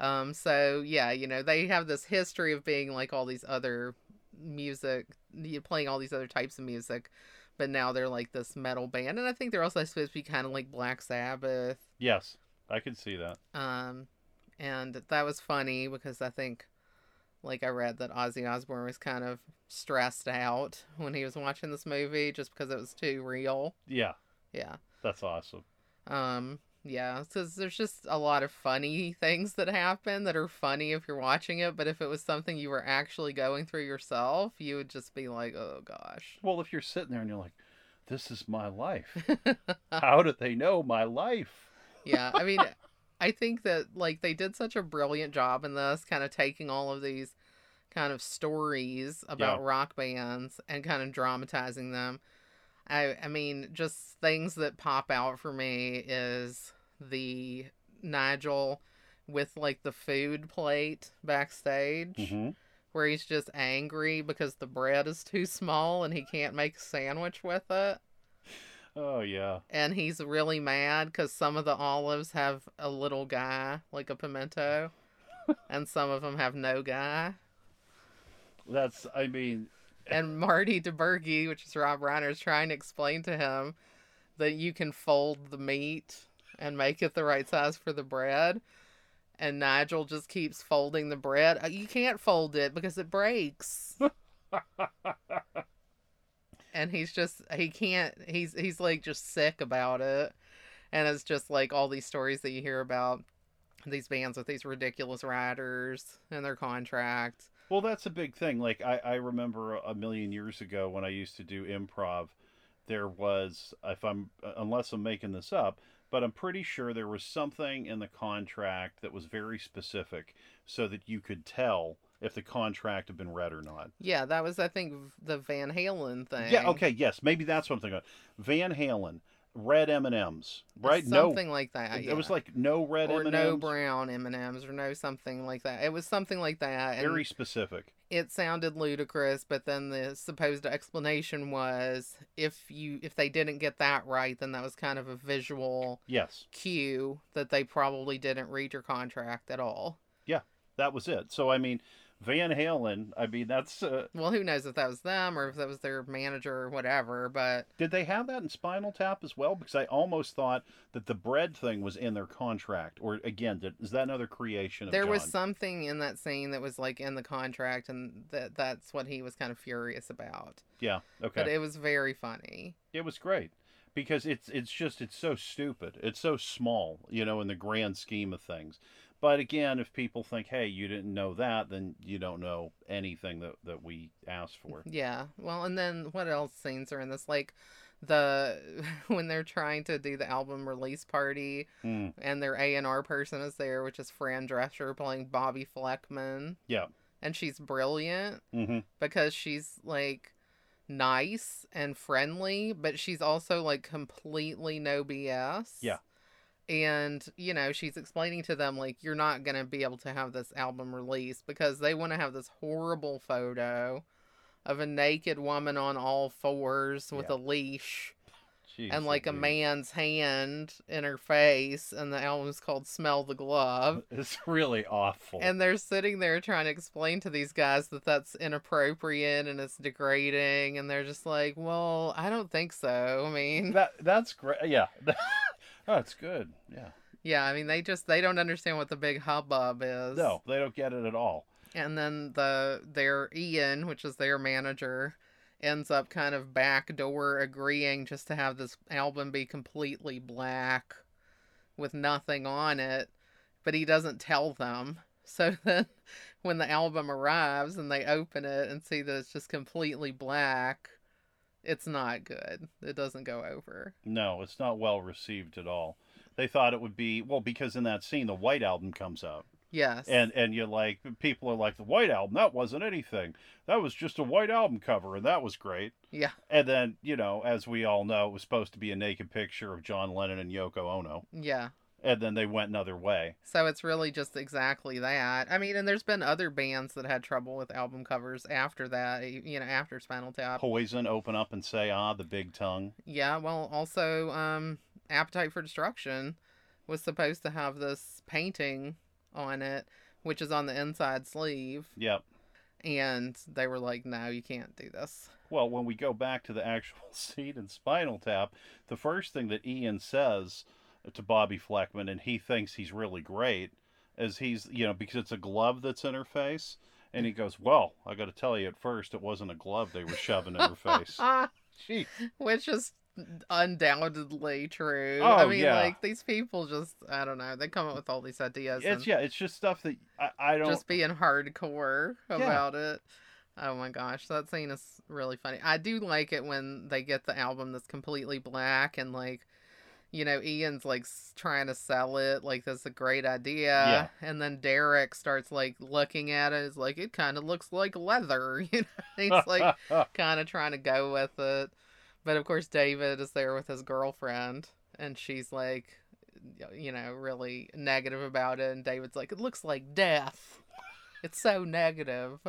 Um, so yeah, you know they have this history of being like all these other music, you playing all these other types of music, but now they're like this metal band, and I think they're also supposed to be kind of like Black Sabbath. Yes, I could see that. Um, and that was funny because I think, like, I read that Ozzy Osbourne was kind of stressed out when he was watching this movie just because it was too real. Yeah, Yeah. that's awesome. Um, yeah. because there's just a lot of funny things that happen that are funny if you're watching it, but if it was something you were actually going through yourself, you would just be like, oh gosh. Well, if you're sitting there and you're like, "This is my life," *laughs* how do they know my life? yeah i mean *laughs* i think that like they did such a brilliant job in this kind of taking all of these kind of stories about Yeah. rock bands and kind of dramatizing them i i mean just things that pop out for me is the nigel with like the food plate backstage hmm where he's just angry because the bread is too small and he can't make a sandwich with it Oh yeah, and he's really mad because some of the olives have a little guy, like a pimento, *laughs* and some of them have no guy. that's. I mean, And Marty DiBergi, which is Rob Reiner, is trying to explain to him that you can fold the meat and make it the right size for the bread. And Nigel just keeps folding the bread. "Uh, You can't fold it because it breaks. *laughs* and he's just he can't he's he's like just sick about it and it's just like all these stories that you hear about these bands with these ridiculous riders and their contracts Well, that's a big thing. Like I, I remember a million years ago when I used to do improv, there was if I'm unless I'm making this up, but I'm pretty sure there was something in the contract that was very specific so that you could tell if the contract had been read or not. Yeah, that was I think the Van Halen thing. Yeah, okay, yes, maybe that's what I'm thinking. Of. Van Halen, red M and M's, uh, right? Something no, like that. it was like no red or M&Ms. no brown M and M's or no something like that. It was something like that. And Very specific. it sounded ludicrous, but then the supposed explanation was if you if they didn't get that right, then that was kind of a visual Yes, cue that they probably didn't read your contract at all. Yeah, that was it. So I mean, Van Halen. I mean, that's. Uh, Well, who knows if that was them or if that was their manager or whatever, but did they have that in Spinal Tap as well? Because I almost thought that the bread thing was in their contract. Or again, did, is that another creation of there was something in that scene that was like in the contract and that that's what he was kind of furious about. Yeah. Okay. But it was very funny. It was great because it's it's just it's so stupid. It's so small, you know, in the grand scheme of things. But again, if people think, "Hey, you didn't know that," then you don't know anything that that we asked for. Yeah. Well, and then what else scenes are in this? Like the *laughs* when they're trying to do the album release party Mm, and their A and R person is there, which is Fran Drescher playing Bobbi Flekman, yeah. and she's brilliant hmm because she's like nice and friendly, but she's also like completely no BS. Yeah. And, you know, she's explaining to them, like, you're not going to be able to have this album released because they want to have this horrible photo of a naked woman on all fours with Yeah. a leash Jeez and, like, a man's hand in her face. And the album's called Smell the Glove. *laughs* It's really awful. And they're sitting there trying to explain to these guys that that's inappropriate and it's degrading, and they're just like, "Well, I don't think so." I mean, that that's great. Yeah. *laughs* Oh, that's good. Yeah. yeah, I mean, they just they don't understand what the big hubbub is. No, they don't get it at all. And then the their Ian, which is their manager, ends up kind of backdoor agreeing just to have this album be completely black with nothing on it, but he doesn't tell them. *laughs* So then when the album arrives and they open it and see that it's just completely black, it's not good. It doesn't go over. No, it's not well received at all. They thought it would be well because in that scene the White Album comes out. Yes. And and you're like people are like the White Album that wasn't anything. That was just a White Album cover and that was great. yeah. And then, you know, as we all know, it was supposed to be a naked picture of John Lennon and Yoko Ono. Yeah. And then they went another way. So it's really just exactly that. I mean, and there's been other bands that had trouble with album covers after that, you know, after Spinal Tap. Poison open up and say, ah, the big tongue. Yeah, well, also, um, Appetite for Destruction was supposed to have this painting on it, which is on the inside sleeve, Yep. and they were like, no, you can't do this. Well, when we go back to the actual *laughs* scene in Spinal Tap, the first thing that Ian says to Bobbi Flekman, and he thinks he's really great, as he's, you know, because it's a glove that's in her face. And he goes, Well, I got to tell you, at first, it wasn't a glove they were shoving in her face. *laughs* Gee. which is undoubtedly true. Oh, I mean, yeah. like, these people just, I don't know, they come up with all these ideas. It's, yeah, it's just stuff that I, I don't. just being hardcore about it. Oh my gosh, that scene is really funny. I do like it when they get the album that's completely black and like, you know, Ian's like trying to sell it, like that's a great idea, and then Derek starts like looking at it, it, is like it kind of looks like leather, *laughs* you know. He's like *laughs* kind of trying to go with it, but of course David is there with his girlfriend, and she's like, you know, really negative about it, and David's like, it looks like death. *laughs* It's so negative.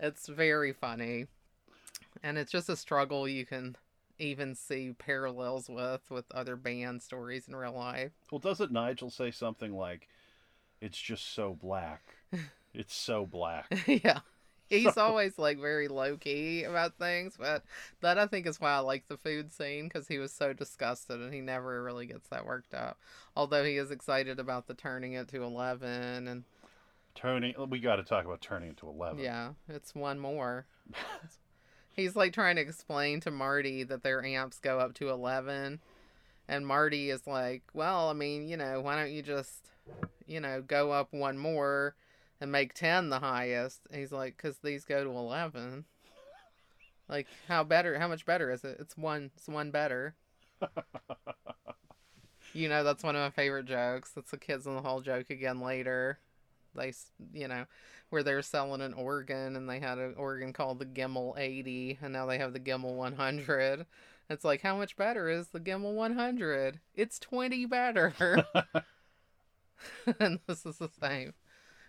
It's very funny. And it's just a struggle you can even see parallels with with other band stories in real life. well, doesn't Nigel say something like, It's just so black? *laughs* It's so black. *laughs* yeah. He's So- always like very low key about things, but that I think is why I like the food scene because he was so disgusted and he never really gets that worked up. Although he is excited about the turning it to 11 and Turning, we got to talk about turning it to 11. Yeah, it's one more. *laughs* He's like trying to explain to Marty that their amps go up to 11. And Marty is like, well, I mean, you know, why don't you just, you know, go up one more and make 10 the highest? And he's like, because these go to 11. *laughs* Like, how better, how much better is it? It's one, it's one better. *laughs* you know, that's one of my favorite jokes. That's the kids in the hall joke again later. They, you know, where they're selling an organ and they had an organ called the Gimmel 80 and now they have the Gimmel 100. It's like, how much better is the Gimmel 100? It's 20 better. *laughs* *laughs* and this is the same.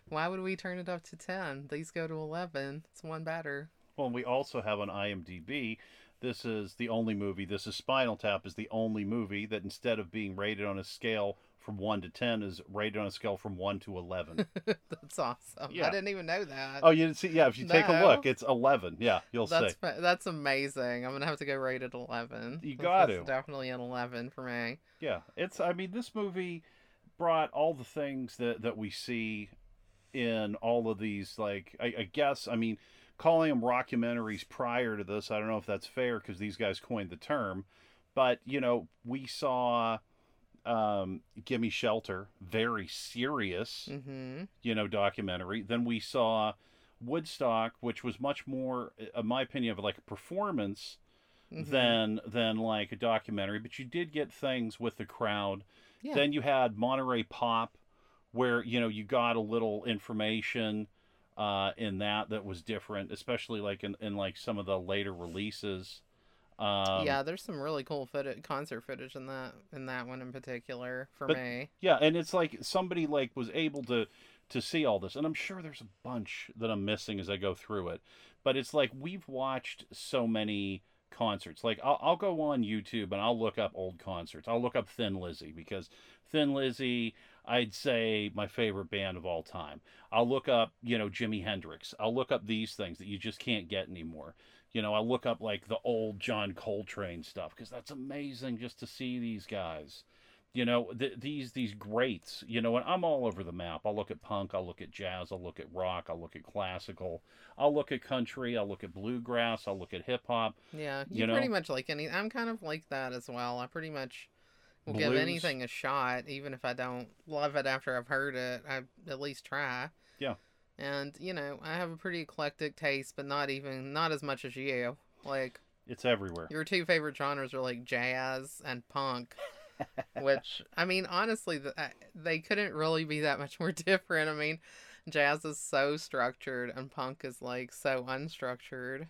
Why would we turn it up to 10? These go to 11. It's one better. Well, we also have on IMDb. This is the only movie. This is Spinal Tap is the only movie that instead of being rated on a scale from one to ten is rated on a scale from one to eleven. *laughs* That's awesome. Yeah. I didn't even know that. oh, you didn't see? Yeah, if you take a look, it's eleven. Yeah, you'll that's see. that's amazing. I'm gonna have to go rate it 11. You got to. Definitely an 11 for me. Yeah, it's. I mean, this movie brought all the things that that we see in all of these. Like, I, I guess, I mean, calling them rockumentaries prior to this, I don't know if that's fair because these guys coined the term, but you know, we saw um gimme shelter very serious Mm-hmm. you know documentary then we saw woodstock which was much more in my opinion of like a performance mm-hmm. than than like a documentary but you did get things with the crowd Yeah. then you had monterey pop where you know you got a little information uh, in that that was different especially like in, in like some of the later releases um, yeah, there's some really cool footage, concert footage in that in that one in particular for But- me. yeah and it's like somebody like was able to to see all this and i'm sure there's a bunch that i'm missing as i go through it but it's like we've watched so many concerts. Like i'll, I'll go on youtube and i'll look up old concerts. I'll look up thin lizzy because thin lizzy i'd say my favorite band of all time. I'll look up you know jimi hendrix. I'll look up these things that you just can't get anymore you know i'll look up like the old john coltrane stuff because that's amazing just to see these guys you know th- these these greats you know and i'm all over the map i'll look at punk i'll look at jazz i'll look at rock i'll look at classical i'll look at country i'll look at bluegrass i'll look at hip hop Yeah, You you, pretty much like any. I'm kind of like that as well. I pretty much will give anything a shot, even if I don't love it after I've heard it. I at least try. Yeah. And you know, I have a pretty eclectic taste, but not even not as much as you. Like it's everywhere your two favorite genres are like jazz and punk. *laughs* which I mean, honestly, th- uh, they couldn't really be that much *laughs* more different. I mean, jazz is so structured, and punk is like so unstructured.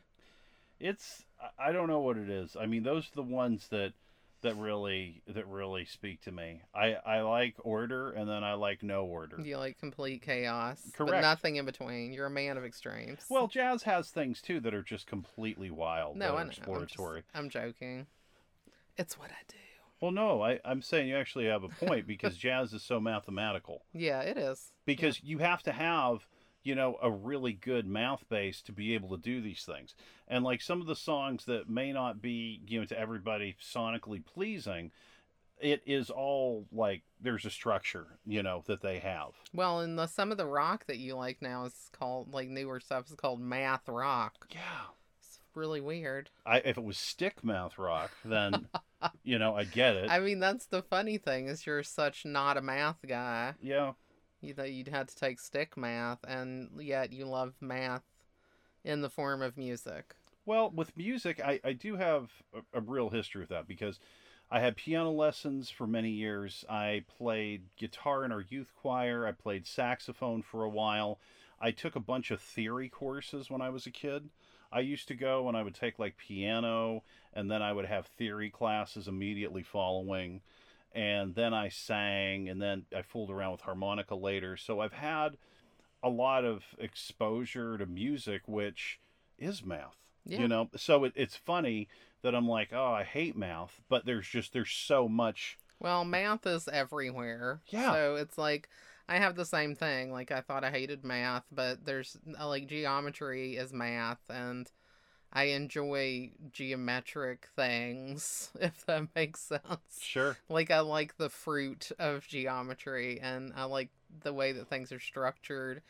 it's i don't know what it is i mean those are the ones that that really that really speak to me i i like order and then i like no order You like complete chaos, Correct. but nothing in between. You're a man of extremes. well jazz has things too that are just completely wild no, I know. I'm, just- exploratory I'm joking. It's what I do. well no I, i'm saying you actually have a point because *laughs* jazz is so mathematical Yeah, it is. because you have to have you know a really good mouth base to be able to do these things and like some of the songs that may not be you know to everybody sonically pleasing it is all like there's a structure you know that they have Well, and the, some of the rock that you like now is called like newer stuff is called math rock. yeah It's really weird. I, if it was stick mouth rock then *laughs* you know i get it I mean, that's the funny thing is you're such not a math guy. yeah You that you'd had to take stick math, and yet you love math in the form of music. Well, with music, I, I do have a, a real history with that because I had piano lessons for many years. I played guitar in our youth choir. I played saxophone for a while. I took a bunch of theory courses when I was a kid. I used to go and I would take like piano, and then I would have theory classes immediately following. And then I sang, and then I fooled around with harmonica later. So I've had a lot of exposure to music, which is math. Yeah. You know, so it, it's funny that I'm like, oh, I hate math, but there's just there's so much. Well, math is everywhere. Yeah. So it's like I have the same thing. Like I thought I hated math, but there's uh, like geometry is math and I enjoy geometric things *laughs* if that makes sense. Sure. Like I like the fruit of geometry and I like the way that things are structured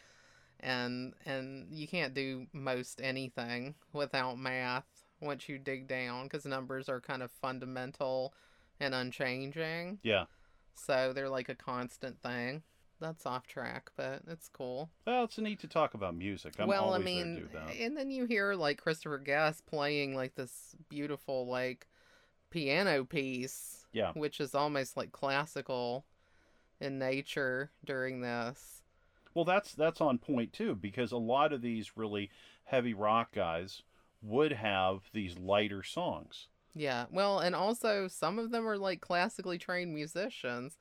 and and you can't do most anything without math once you dig down cuz numbers are kind of fundamental and unchanging. Yeah. So they're like a constant thing. That's off track, but it's cool. Well, it's neat to talk about music. I'm well, I always there to mean, do that. and then you hear like Christopher Guest playing like this beautiful like piano piece, Yeah. which is almost like classical in nature during this. Well, that's that's on point too because a lot of these really heavy rock guys would have these lighter songs. Yeah. Well, and also some of them are like classically trained musicians.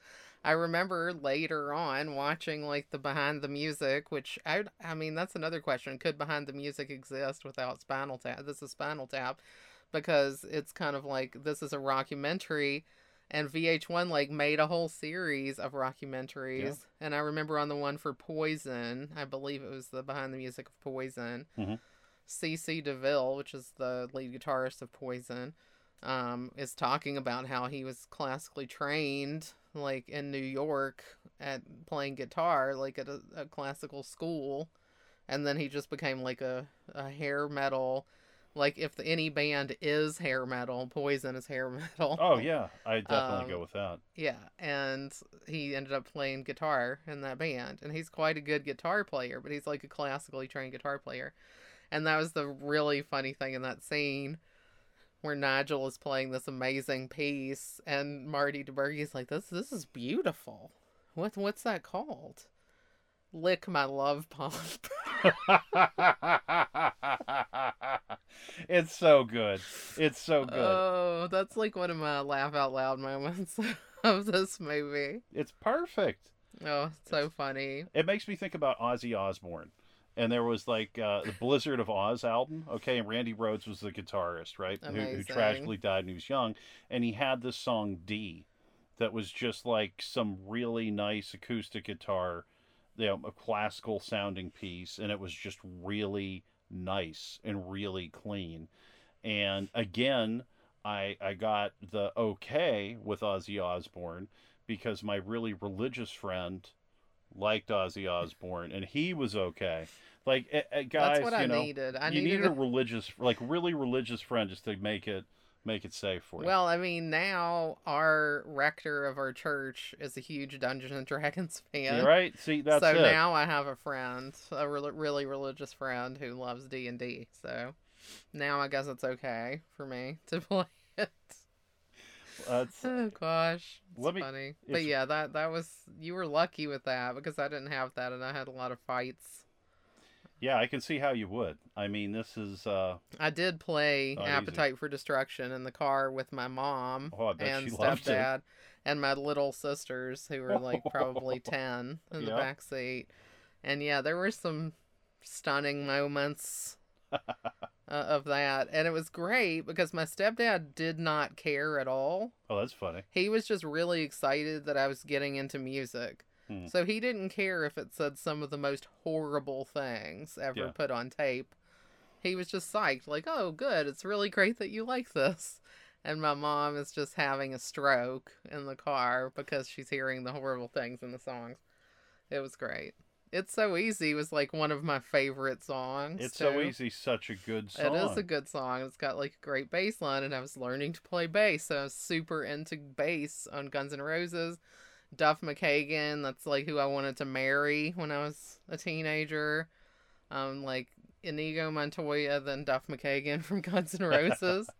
I remember later on watching like the behind the music, which I I mean that's another question. Could behind the music exist without Spinal Tap? This is Spinal Tap because it's kind of like this is a rockumentary and VH1 like made a whole series of rockumentaries. Yeah. And I remember on the one for Poison, I believe it was the behind the music of Poison. Mhm. CC DeVille, which is the lead guitarist of Poison, um, is talking about how he was classically trained, like in New York, at playing guitar, like at a, a classical school, and then he just became like a, a hair metal. Like if the, any band is hair metal, Poison is hair *laughs* metal. Oh yeah, I definitely Um, go with that. Yeah, and he ended up playing guitar in that band, and he's quite a good guitar player, but he's like a classically trained guitar player. And that was the really funny thing in that scene where Nigel is playing this amazing piece, and Marty DiBergi's like, "This this is beautiful. What what's that called? Lick my love pump." *laughs* it's so good. It's so good. Oh, that's like one of my laugh out loud moments *laughs* of this movie. it's perfect. Oh, so funny. It makes me think about Ozzy Osbourne. And there was like uh, the Blizzard of Ozz album, okay, and Randy Rhoads was the guitarist, right? Who, who tragically died when he was young. And he had this song D that was just like some really nice acoustic guitar, you know, a classical sounding piece, and it was just really nice and really clean. And again, I I got the okay with Ozzy Osbourne because my really religious friend liked Ozzy Osbourne and he was okay. Like eh, eh, guys, That's what you I know, needed. I you needed need a religious, like really religious friend just to make it make it safe for you. Well, I mean, now our rector of our church is a huge Dungeons and Dragons *laughs* fan. Right? See, that's so it. now I have a friend, a re- really religious friend who loves D and D. So now I guess it's okay for me to *laughs* play it. That's Oh gosh, it's Let me- funny. But yeah, that that was you were lucky with that because I didn't have that and I had a lot of fights. yeah, I can see how you would. I mean, this is uh I did play easy. Appetite for Destruction in the car with my mom Oh, and she loved it. stepdad and my little sisters who were like *laughs* probably 10 in the back seat. And yeah, there were some stunning moments *laughs* of that. And it was great because my stepdad did not care at all. oh, that's funny. He was just really excited that I was getting into music. Hmm. So he didn't care if it said some of the most horrible things ever Yeah. put on tape. He was just psyched, like, oh, good, it's really great that you like this. And my mom is just having a stroke in the car because she's hearing the horrible things in the songs. It was great. It's So Easy was like one of my favorite songs. It's so easy, such a good song. It is a good song. It's got like a great bass line, and I was learning to play bass, so I was super into bass on Guns N' Roses. Duff McKagan, that's like who I wanted to marry when I was a teenager. Um, like Inigo Montoya, then Duff McKagan *laughs* from Guns N' Roses. *laughs*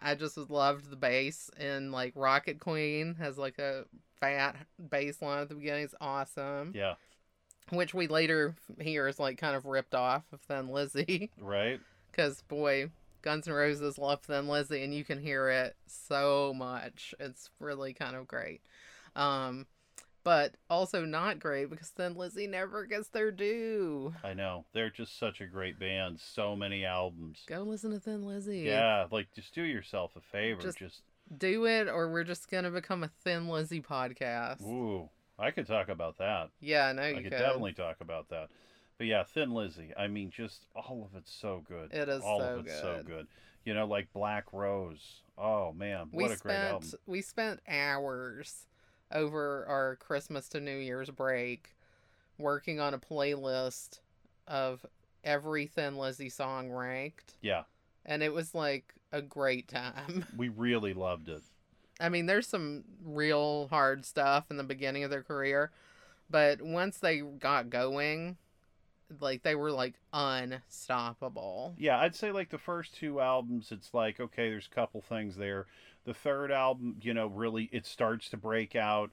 I just loved the bass, and like Rocket Queen has like a fat bass line at the beginning. It's awesome, Yeah, which we later hear is like kind of ripped off of Thin Lizzy. *laughs* right. Because, boy, Guns N' Roses love Thin Lizzy, and you can hear it so much. It's really kind of great. Um, but also not great because Thin Lizzy never gets their due. I know. They're just such a great band. So many albums. Go listen to Thin Lizzy. Yeah, like just do yourself a favor. Just- Just, Do it, or we're just going to become a Thin Lizzy podcast. ooh, I could talk about that. Yeah, I know I could could. definitely talk about that. But yeah, Thin Lizzy. I mean, just all of it's so good. It is all so of it's so good. good. You know, like Black Rose. Oh man, we what a great spent album. we spent hours over our Christmas to New Year's break working on a playlist of every Thin Lizzy song ranked, Yeah, and it was like a great time. *laughs* we really loved it. I mean, there's some real hard stuff in the beginning of their career, but once they got going, like they were like unstoppable. Yeah, I'd say like the first two albums, it's like okay, there's a couple things there. The third album, you know, really it starts to break out,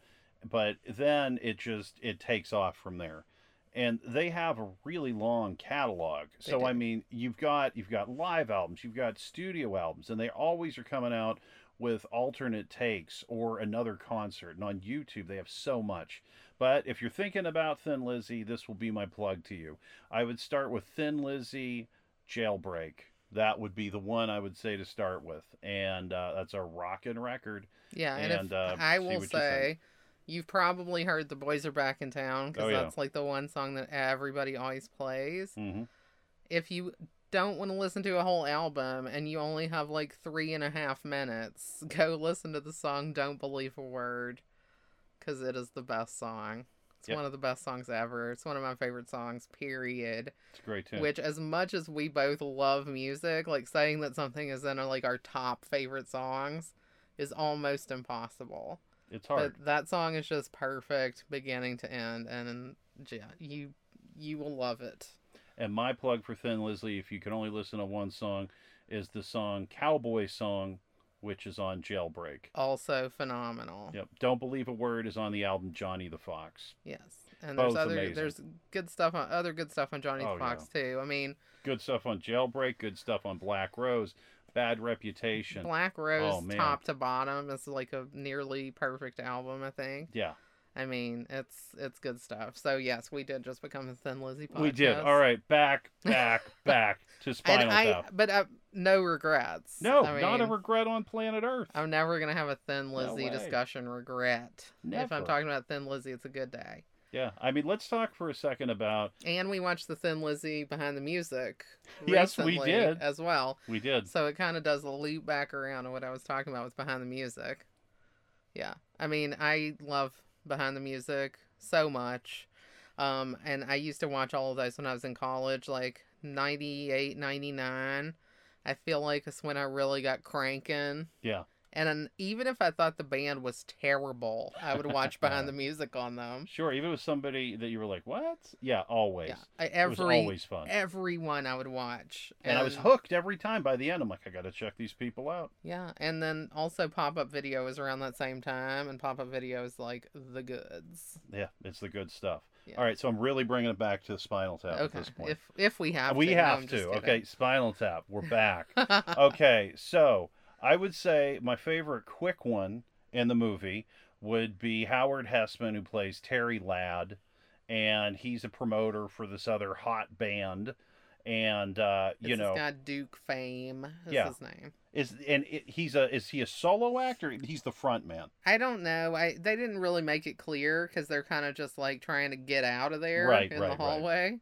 but then it just it takes off from there. and they have a really long catalog. They So I mean, you've got you've got live albums, you've got studio albums, and they always are coming out with alternate takes or another concert. And on YouTube, they have so much. But if you're thinking about Thin Lizzy, this will be my plug to you. I would start with Thin Lizzy Jailbreak. That would be the one I would say to start with. And uh, that's a rockin' record. Yeah, and, And, uh, I will what you say, you've probably heard "The Boys Are Back in Town" because Oh, yeah. that's like the one song that everybody always plays. hmm If you don't want to listen to a whole album and you only have like three and a half minutes, *laughs* go listen to the song "Don't Believe a Word" because it is the best song. It's Yep. one of the best songs ever. It's one of my favorite songs. Period. It's a great tune. Which, as much as we both love music, like saying that something is in like our top favorite songs is almost impossible. it's hard. But that song is just perfect, beginning to end, and yeah, you you will love it. And my plug for Thin Lizzy, if you can only listen to one song, is the song Cowboy Song, which is on Jailbreak. Also phenomenal. Yep. Don't Believe a Word is on the album Johnny the Fox. Yes, and Both there's other amazing. there's good stuff on other good stuff on Johnny Oh, Fox too. I mean, Good stuff on Jailbreak, good stuff on Black Rose, Bad Reputation. Black Rose Oh, top to bottom is like a nearly perfect album. I think. Yeah, I mean, it's it's good stuff. So yes, we did just become a Thin Lizzy podcast. we did. All right, back, *laughs* back, back to And Spinal I, Tap. but uh, no regrets. No, I not a regret on planet Earth. I'm never gonna have a Thin Lizzy way. discussion regret. If I'm talking about Thin Lizzy, it's a good day. Yeah, I mean, let's talk for a second about. And we watched the Thin Lizzy behind the music. *laughs* Yes, we did. as well. We did. So it kind of does a loop back around to what I was talking about with behind the music. Yeah, I mean, I love behind the music so much. Um, and I used to watch all of those when I was in college, like 98, 99. I feel like it's when I really got cranking. Yeah. And even if I thought the band was terrible, I would watch behind the *laughs* music on them. Sure, even with somebody that you were like, what? Yeah, always. Yeah, I, it was every always fun. everyone I would watch, and I was hooked every time. By the end, I'm like, I got to check these people out. Yeah, and then also pop up video was around that same time, and pop up video is like the goods. Yeah, it's the good stuff. Yeah. All right, so I'm really bringing it back to Spinal Tap at okay, this point. if if we have we to, No, have I'm to. Okay, Spinal Tap. We're back. *laughs* okay, so I would say my favorite quick one in the movie would be Howard Hesseman, who plays Terry Ladd, and he's a promoter for this other hot band. And uh, you know, this guy Duke Fame is Yeah. his name. is and it, he's a is he a solo actor? He's the front man. I don't know. I they didn't really make it clear because they're kind of just like trying to get out of there Right, in right, the right. hallway.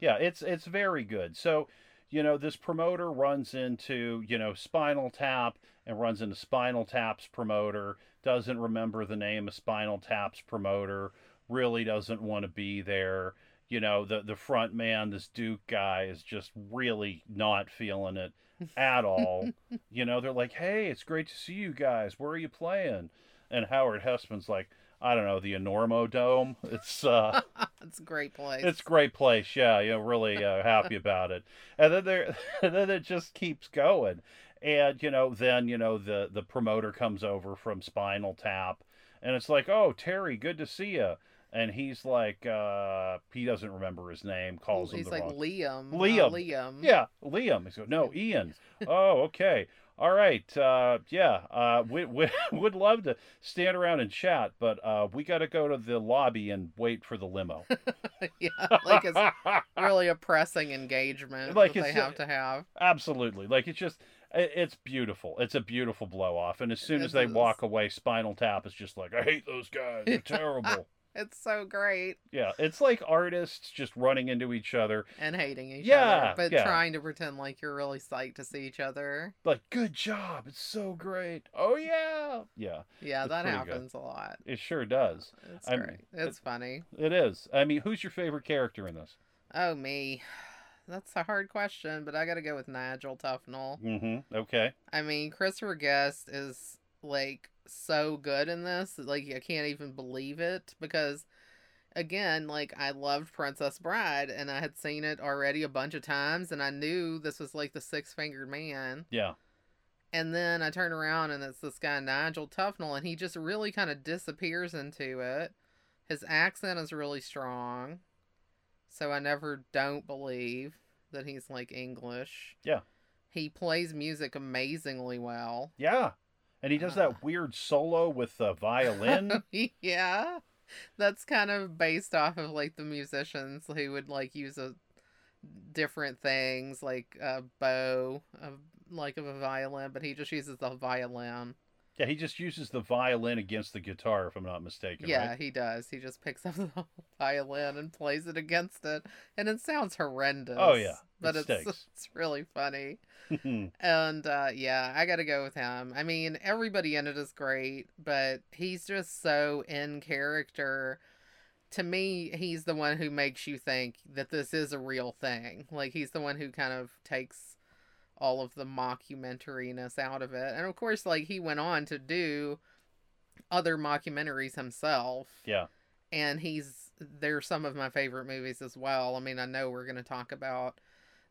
Yeah, it's it's very good. So, you know, this promoter runs into, you know, Spinal Tap and runs into Spinal Tap's promoter, doesn't remember the name of Spinal Tap's promoter, really doesn't want to be there. You know, the the front man, this Duke guy is just really not feeling it at all. *laughs* you know, they're like, "Hey, it's great to see you guys. Where are you playing?" And Howard Hessman's like, "I don't know, the Enormo Dome. It's uh *laughs* it's a great place. it's a great place, yeah. You know, really uh, happy *laughs* about it. And then there, *laughs* and then it just keeps going, and you know, then you know the the promoter comes over from Spinal Tap, and it's like, oh Terry, good to see you. And he's like, uh, he doesn't remember his name, calls him He's like wrong. Liam. uh, Liam. Liam. Yeah, Liam. He's going, no, Ian. oh, okay. All right. Uh, yeah. Uh, we, we *laughs* would love to stand around and chat, but uh, we got to go to the lobby and wait for the limo. *laughs* yeah. Like it's really a pressing engagement Like that they have to have. Absolutely. Like it's just it- it's beautiful. It's a beautiful blow off. And as soon as It they is. walk away, Spinal Tap is just like, I hate those guys. They're *laughs* terrible. It's so great yeah. It's like artists just running into each other. and hating each Yeah, other, but yeah. trying to pretend like you're really psyched to see each other. Like, good job. It's so great. Oh yeah. Yeah. Yeah, that pretty good. happens a lot. It sure does. It's I'm- great. It's funny. It is. I mean, who's your favorite character in this? Oh me, *sighs* that's a hard question, but I got to go with Nigel Tufnel. Mm-hmm. Okay. I mean, Christopher Guest is like so good in this. Like I can't even believe it because again, like I loved Princess Bride and I had seen it already a bunch of times and I knew this was like the six-fingered man. Yeah. And then I turn around and it's this guy Nigel Tufnel and he just really kind of disappears into it. His accent is really strong. so I never don't believe that he's like English. Yeah. He plays music amazingly well. Yeah. And he does that weird solo with the violin. *laughs* yeah. That's kind of based off of like the musicians who would like use a different things like a bow of like of a violin, but he just uses the violin. Yeah, he just uses the violin against the guitar, if I'm not mistaken. Yeah, right? he does. He just picks up the *laughs* violin and plays it against it, and it sounds horrendous. Oh, yeah. but It it's *laughs* it's really funny. *laughs* And uh, yeah, I got to go with him. I mean, everybody in it is great, but he's just so in character. To me, he's the one who makes you think that this is a real thing. Like he's the one who kind of takes all of the mockumentariness out of it. And of course, like he went on to do other mockumentaries himself yeah. and he's they're some of my favorite movies as well. I mean, I know we're going to talk about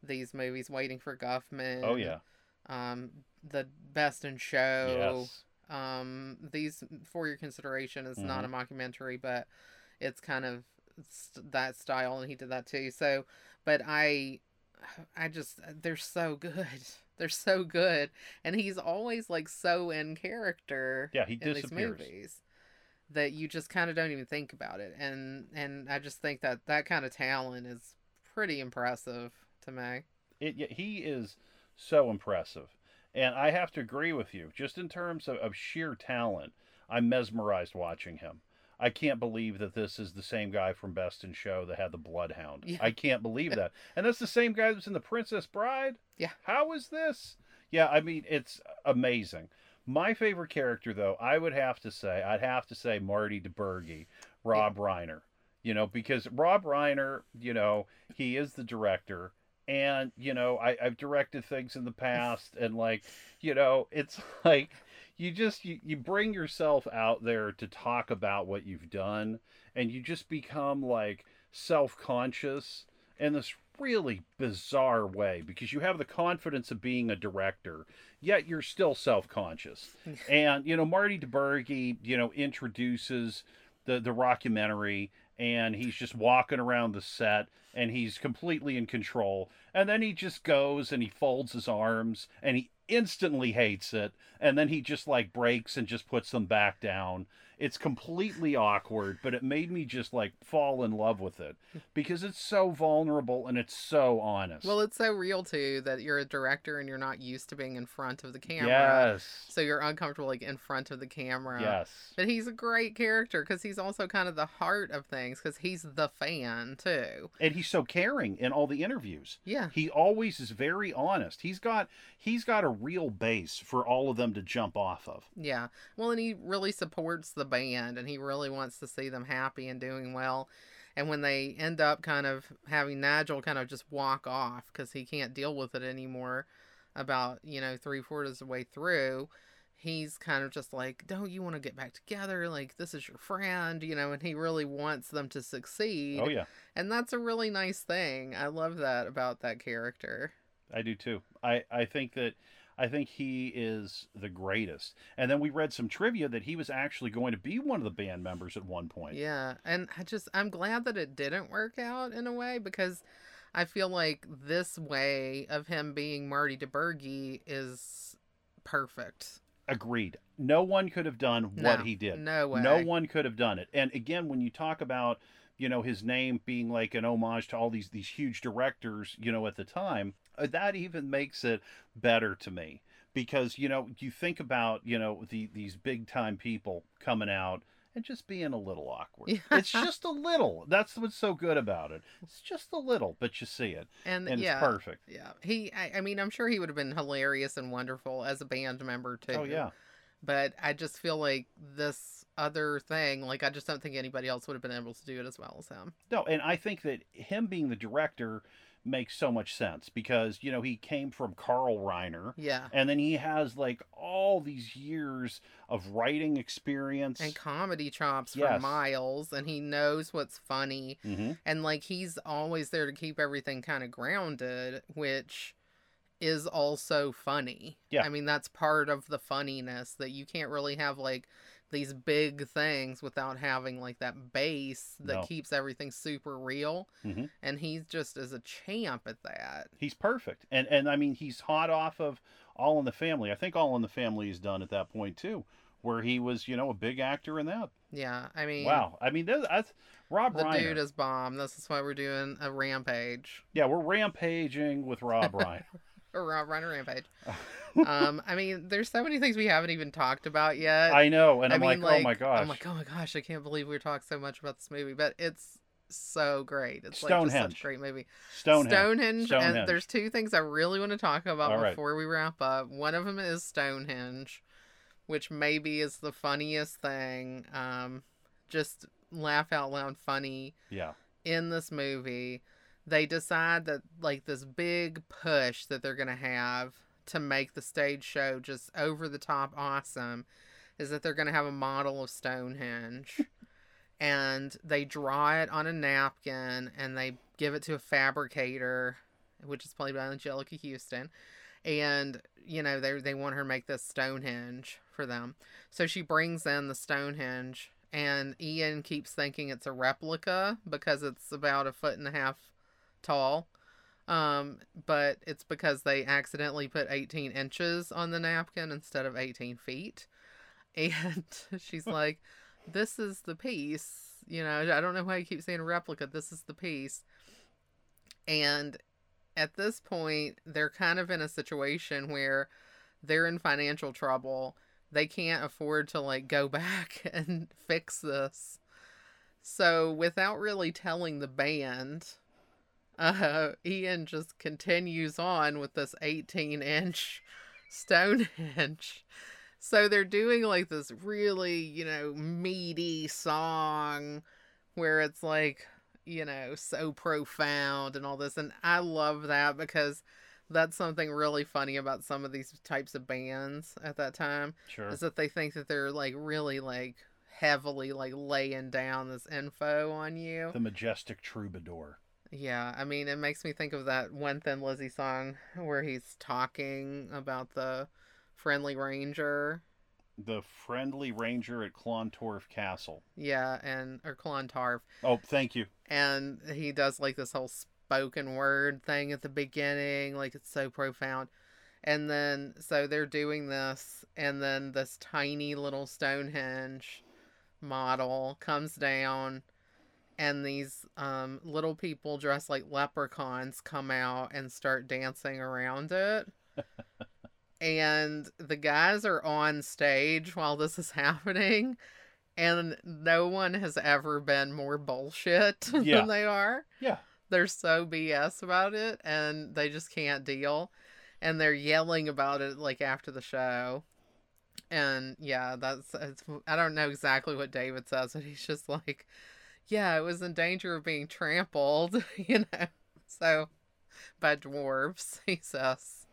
these movies, Waiting for Guffman. Oh, yeah. Um, the Best in Show. Yes. Um, these for your consideration is not a Mm-hmm. mockumentary, but it's kind of st- that style, and he did that too. So, but I, I just uh, they're so good. *laughs* They're so good, and he's always like so in character Yeah, he in these disappears. movies that you just kind of don't even think about it and and i just think that that kind of talent is pretty impressive to me It, yeah, he is so impressive. And I have to agree with you. Just in terms of, of sheer talent, I'm mesmerized watching him. I can't believe that this is the same guy from Best in Show that had the Bloodhound. Yeah. I can't believe that. And that's the same guy that was in The Princess Bride? Yeah. How is this? Yeah, I mean, it's amazing. My favorite character, though, I would have to say, I'd have to say Marty DiBergi, Rob Reiner. You know, because Rob Reiner, you know, he is the director. And, you know, I, I've directed things in the past, and, like, you know, it's *laughs* like you just you, you bring yourself out there to talk about what you've done and you just become like self-conscious in this really bizarre way because you have the confidence of being a director yet you're still self-conscious. *laughs* And you know marty DiBergi, you know introduces the the rockumentary and he's just walking around the set and he's completely in control. And then he just goes and he folds his arms and he instantly hates it. And then he just like breaks and just puts them back down it's completely awkward but it made me just like fall in love with it because it's so vulnerable and it's so honest. Well it's so real too that you're a director and you're not used to being in front of the camera. Yes. So you're uncomfortable like in front of the camera. Yes. But he's a great character because he's also kind of the heart of things because he's the fan too. And he's so caring in all the interviews. Yeah. He always is very honest. He's got he's got a real base for all of them to jump off of. Yeah. Well, and he really supports the band and he really wants to see them happy and doing well. And when they end up kind of having Nigel kind of just walk off because he can't deal with it anymore about, you know, three quarters of the way through, he's kind of just like, don't you want to get back together? Like, this is your friend, you know, and he really wants them to succeed. oh yeah And that's a really nice thing. I love that about that character. I do too. I, I think that I think he is the greatest. And then we read some trivia that he was actually going to be one of the band members at one point. Yeah, and I just I'm glad that it didn't work out in a way because I feel like this way of him being Marty DiBergi is perfect. Agreed. No one could have done No, what he did. no way. No one could have done it. And again, when you talk about, you know, his name being like an homage to all these these huge directors, you know, at the time, Uh, that even makes it better to me because you know you think about you know the these big time people coming out and just being a little awkward. Yeah. It's *laughs* just a little. That's what's so good about it. It's just a little, but you see it, And, and yeah, it's perfect. yeah. He, I, I mean, I'm sure he would have been hilarious and wonderful as a band member oh, too. Oh yeah. But I just feel like this other thing, like I just don't think anybody else would have been able to do it as well as him. No, and I think that him being the director makes so much sense because you know he came from Carl Reiner. Yeah. And then he has like all these years of writing experience. And comedy chops for miles, and he knows what's funny. hmm and like he's always there to keep everything kind of grounded which is also funny Yeah. i mean that's part of the funniness that you can't really have like these big things without having like that base that No. keeps everything super real. Mhm. And he's just as a champ at that. He's perfect, and and I mean he's hot off of All in the Family. I think All in the Family is done at that point too, where he was you know a big actor in that. Yeah, I mean, Wow, I mean that- that's Rob the Reiner. dude is bomb. This is why we're doing a rampage. yeah, we're rampaging with Rob *laughs* Reiner. *laughs* Reiner rampage. um, I mean, there's so many things we haven't even talked about yet. I know, and I I'm mean, like, oh my gosh, I'm like, oh my gosh, I can't believe we talked so much about this movie, but it's so great. It's like such a great movie. Stonehenge. Stonehenge, Stonehenge. and there's two things I really want to talk about All right. before we wrap up. One of them is Stonehenge, which maybe is the funniest thing. Um, just laugh out loud funny Yeah, in this movie. They decide that like this big push that they're gonna have to make the stage show just over the top awesome is that they're gonna have a model of Stonehenge. *laughs* and they draw it on a napkin and they give it to a fabricator, which is played by Anjelica Huston. And you know they they want her to make this Stonehenge for them, so she brings in the Stonehenge, and Ian keeps thinking it's a replica because it's about a foot and a half tall. Um, but it's because they accidentally put 18 inches on the napkin instead of 18 feet. *laughs* And she's like, This is the piece. You know, I don't know why you keep saying replica. This is the piece. And at this point, they're kind of in a situation where they're in financial trouble. They can't afford to like go *laughs* back and fix this. So, without really telling the band, uh, *laughs* Ian just continues on with this 18 inch *laughs* Stonehenge. *laughs* So they're doing like this really, you know, meaty song where it's like, you know, so profound and all this. And I love that because that's something really funny about some of these types of bands at that time sure. is that they think that they're like really like heavily like laying down this info on you. The majestic troubadour. Yeah, I mean, it makes me think of that one Thin Lizzy song where he's talking about the friendly ranger. The friendly ranger at Clontorf Castle. Yeah, and or Clontarf, Oh, thank you. and he does like this whole spoken word thing at the beginning, like it's so profound. And then so they're doing this, and then this tiny little Stonehenge model comes down, and these um, little people dressed like leprechauns come out and start dancing around it. and the guys are on stage while this is happening, and no one has ever been more bullshit *laughs* Yeah. than they are Yeah. they're so BS about it and they just can't deal. And they're yelling about it like after the show. And yeah, that's it's, I don't know exactly what David says, but he's just like, yeah, it was in danger of being trampled, *laughs* you know. So by dwarves, *laughs* he says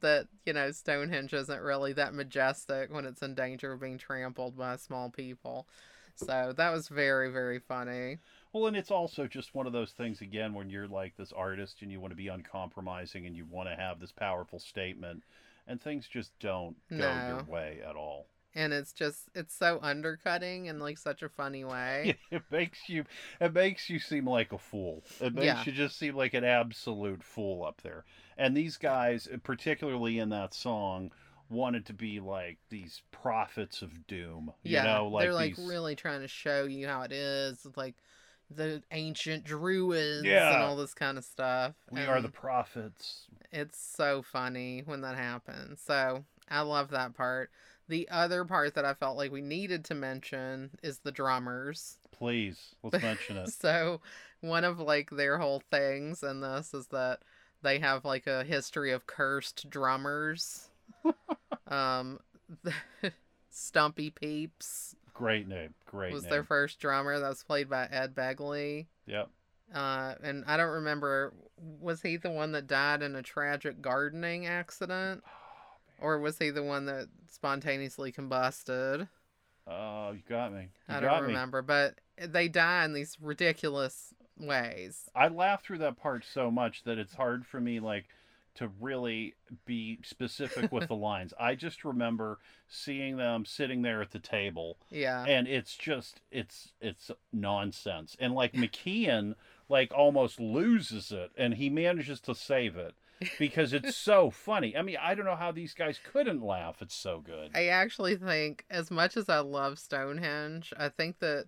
that, you know, Stonehenge isn't really that majestic when it's in danger of being trampled by small people. So that was very, very funny. Well, and it's also just one of those things again when you're like this artist and you want to be uncompromising and you want to have this powerful statement, and things just don't go your way at all. And it's just it's so undercutting in like such a funny *laughs* way. It makes you it makes you seem like a fool. It makes Yeah. you just seem like an absolute fool up there. And these guys, uh, particularly in that song, wanted to be like these prophets of doom. You yeah, know, like they're like these really trying to show you how it is, like the ancient druids and all this kind of stuff. we are the prophets. It's so funny when that happens. So I love that part. The other part that I felt like we needed to mention is the drummers. Please, let's mention it. *laughs* So one of like their whole things in this is that they have like a history of cursed drummers. *laughs* um *laughs* Stumpy Pepys Great name. Great was name. their first drummer that was played by Ed Begley. Yep. Uh and I don't remember was he the one that died in a tragic gardening accident? *gasps* Or was he the one that spontaneously combusted? Oh, you got me. You I got don't me. remember, but they die in these ridiculous ways. I laugh through that part so much that it's hard for me like to really be specific with the *laughs* lines. I just remember seeing them sitting there at the table Yeah. and it's just it's it's nonsense. And like McKean like almost loses it and he manages to save it because it's so funny. I mean, I don't know how these guys couldn't laugh. It's so good. I actually think, as much as I love Stonehenge, I think that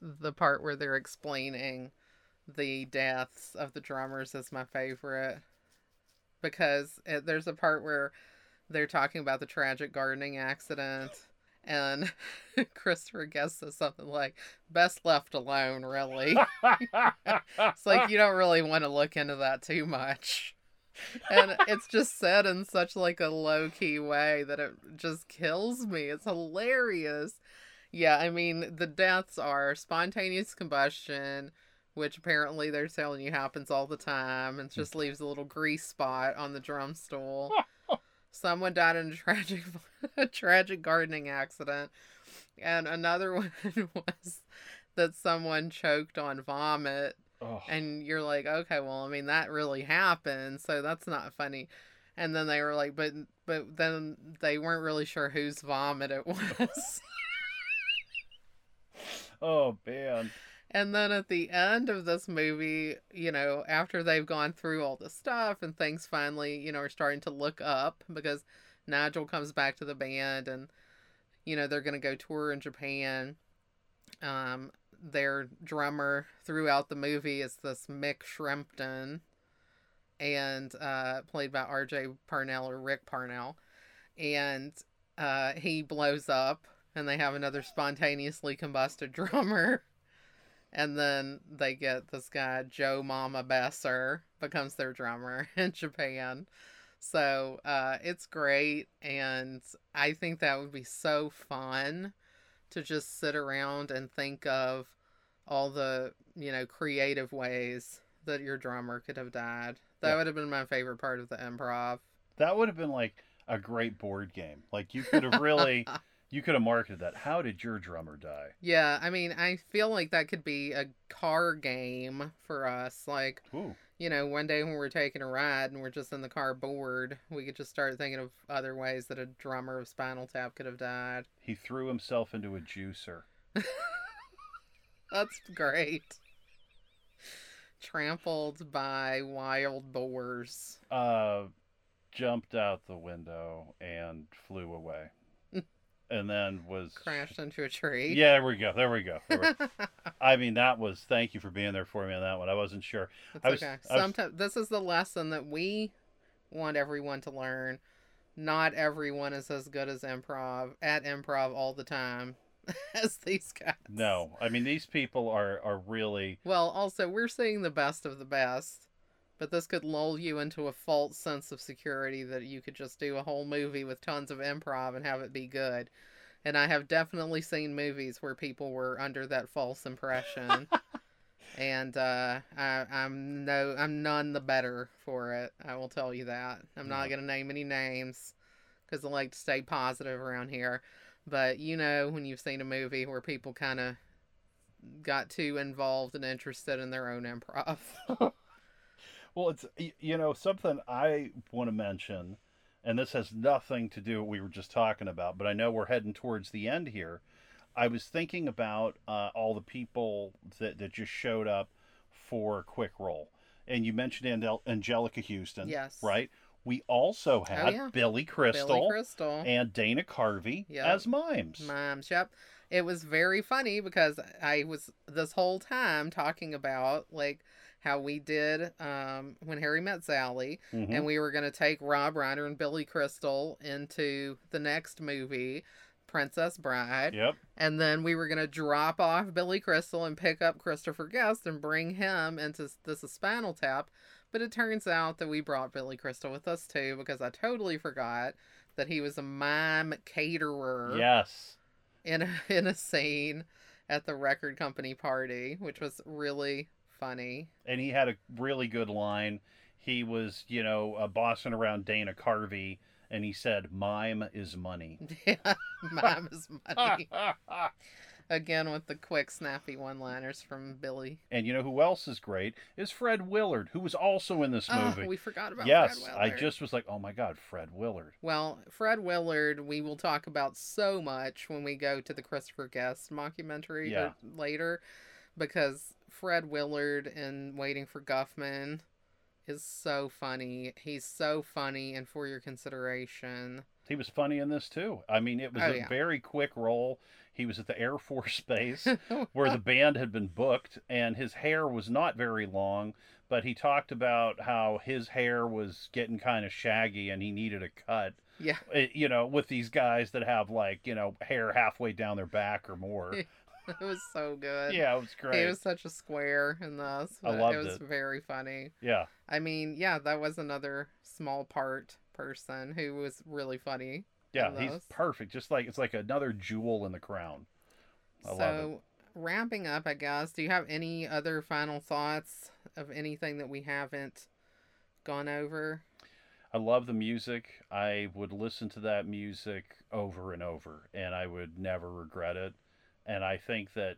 the part where they're explaining the deaths of the drummers is my favorite because it, there's a part where they're talking about the tragic gardening accident. And *laughs* Christopher Guest says something like, best left alone, really. *laughs* *laughs* It's like you don't really want to look into that too much. And it's just said in such like a low key way that it just kills me. It's hilarious. Yeah, I mean the deaths are spontaneous combustion, which apparently they're telling you happens all the time and just leaves a little grease spot on the drum stool. *laughs* Someone died in a tragic a *laughs* tragic gardening accident. And another *laughs* one was that someone choked on vomit Oh, and you're like, okay, well, I mean, that really happened, so that's not funny. And then they were like, but but then they weren't really sure whose vomit it *laughs* was. *laughs* oh man. and then at the end of this movie, you know, after they've gone through all the stuff and things finally, you know, are starting to look up because Nigel comes back to the band and you know, they're going to go tour in Japan. Um their drummer throughout the movie is this Mick Shrimpton and uh played by RJ Parnell or Rick Parnell. And uh he blows up and they have another spontaneously combusted *laughs* drummer. And then they get this guy, Joe Mama Besser, becomes their drummer *laughs* in Japan. So uh, it's great. And I think that would be so fun to just sit around and think of all the, you know, creative ways that your drummer could have died. That Yeah. would have been my favorite part of the improv. That would have been like a great board game. Like you could have really *laughs* you could have marketed that. How did your drummer die? Yeah, I mean, I feel like that could be a car game for us. Like, Ooh. You know, one day when we're taking a ride and we're just in the car bored, we could just start thinking of other ways that a drummer of Spinal Tap could have died. He threw himself into a juicer. That's great. Trampled by wild boars. Uh jumped out the window and flew away. And then was Crashed into a tree. Yeah, there we go. There we go. *laughs* There we- I mean, that was thank you for being there for me on that one. I wasn't sure. It's I was- okay. I was- Sometimes this is the lesson that we want everyone to learn. Not everyone is as good as improv at improv all the time *laughs* as these guys. No, I mean these people are are really Well, also we're seeing the best of the best, but this could lull you into a false sense of security that you could just do a whole movie with tons of improv and have it be good. And I have definitely seen movies where people were under that false impression. *laughs* and uh, I, I'm no, I'm none the better for it. I will tell you that. I'm not gonna name any names because I like to stay positive around here. But you know, when you've seen a movie where people kind of got too involved and interested in their own improv. *laughs* well. It's you know something I want to mention, and this has nothing to do what we were just talking about, but I know we're heading towards the end here. I was thinking about uh, all the people that that just showed up for Quick Roll, and you mentioned Angel- Anjelica Huston, Yes. right? We also had yeah. Billy Crystal. Billy Crystal. and Dana Carvey Yep. as mimes. Mimes, yep. It was very funny because I was this whole time talking about like how we did um, when Harry met Sally, Mhm. and we were going to take Rob Reiner and Billy Crystal into the next movie, Princess Bride, Yep. and then we were going to drop off Billy Crystal and pick up Christopher Guest and bring him into this Spinal Tap. But it turns out that we brought Billy Crystal with us too because I totally forgot that he was a mime caterer Yes. in a, *laughs* in a scene at the record company party, which was really funny. And he had a really good line. He was, you know, uh, bossing around Dana Carvey, and he said, "Mime is money." *laughs* Yeah, mime is money. *laughs* Again with the quick, snappy one-liners from Billy. And you know who else is great is Fred Willard, who was also in this Oh, movie. we forgot about Fred. yes, I just was like, oh my god, Fred Willard. Well, Fred Willard, we will talk about so much when we go to the Christopher Guest mockumentary Yeah. later, because Fred Willard in Waiting for Guffman is so funny. He's so funny, and for your consideration, He was funny in this too. I mean, it was Oh, a yeah. very quick role. He was at the Air Force *laughs* Base *laughs* where the band had been booked, and his hair was not very long, but he talked about how his hair was getting kind of shaggy and he needed a cut. yeah, Eh, You know, with these guys that have like, you know, hair halfway down their back or more. *laughs* *laughs* it was so good. yeah, it was great. He was such a square in this. I loved it was it. very funny. Yeah. I mean, yeah, that was another small part person who was really funny. Yeah, he's perfect. Just like it's like another jewel in the crown. I so, love it. wrapping up, I guess, do you have any other final thoughts of anything that we haven't gone over? I love the music. I would listen to that music over and over, and I would never regret it. And I think that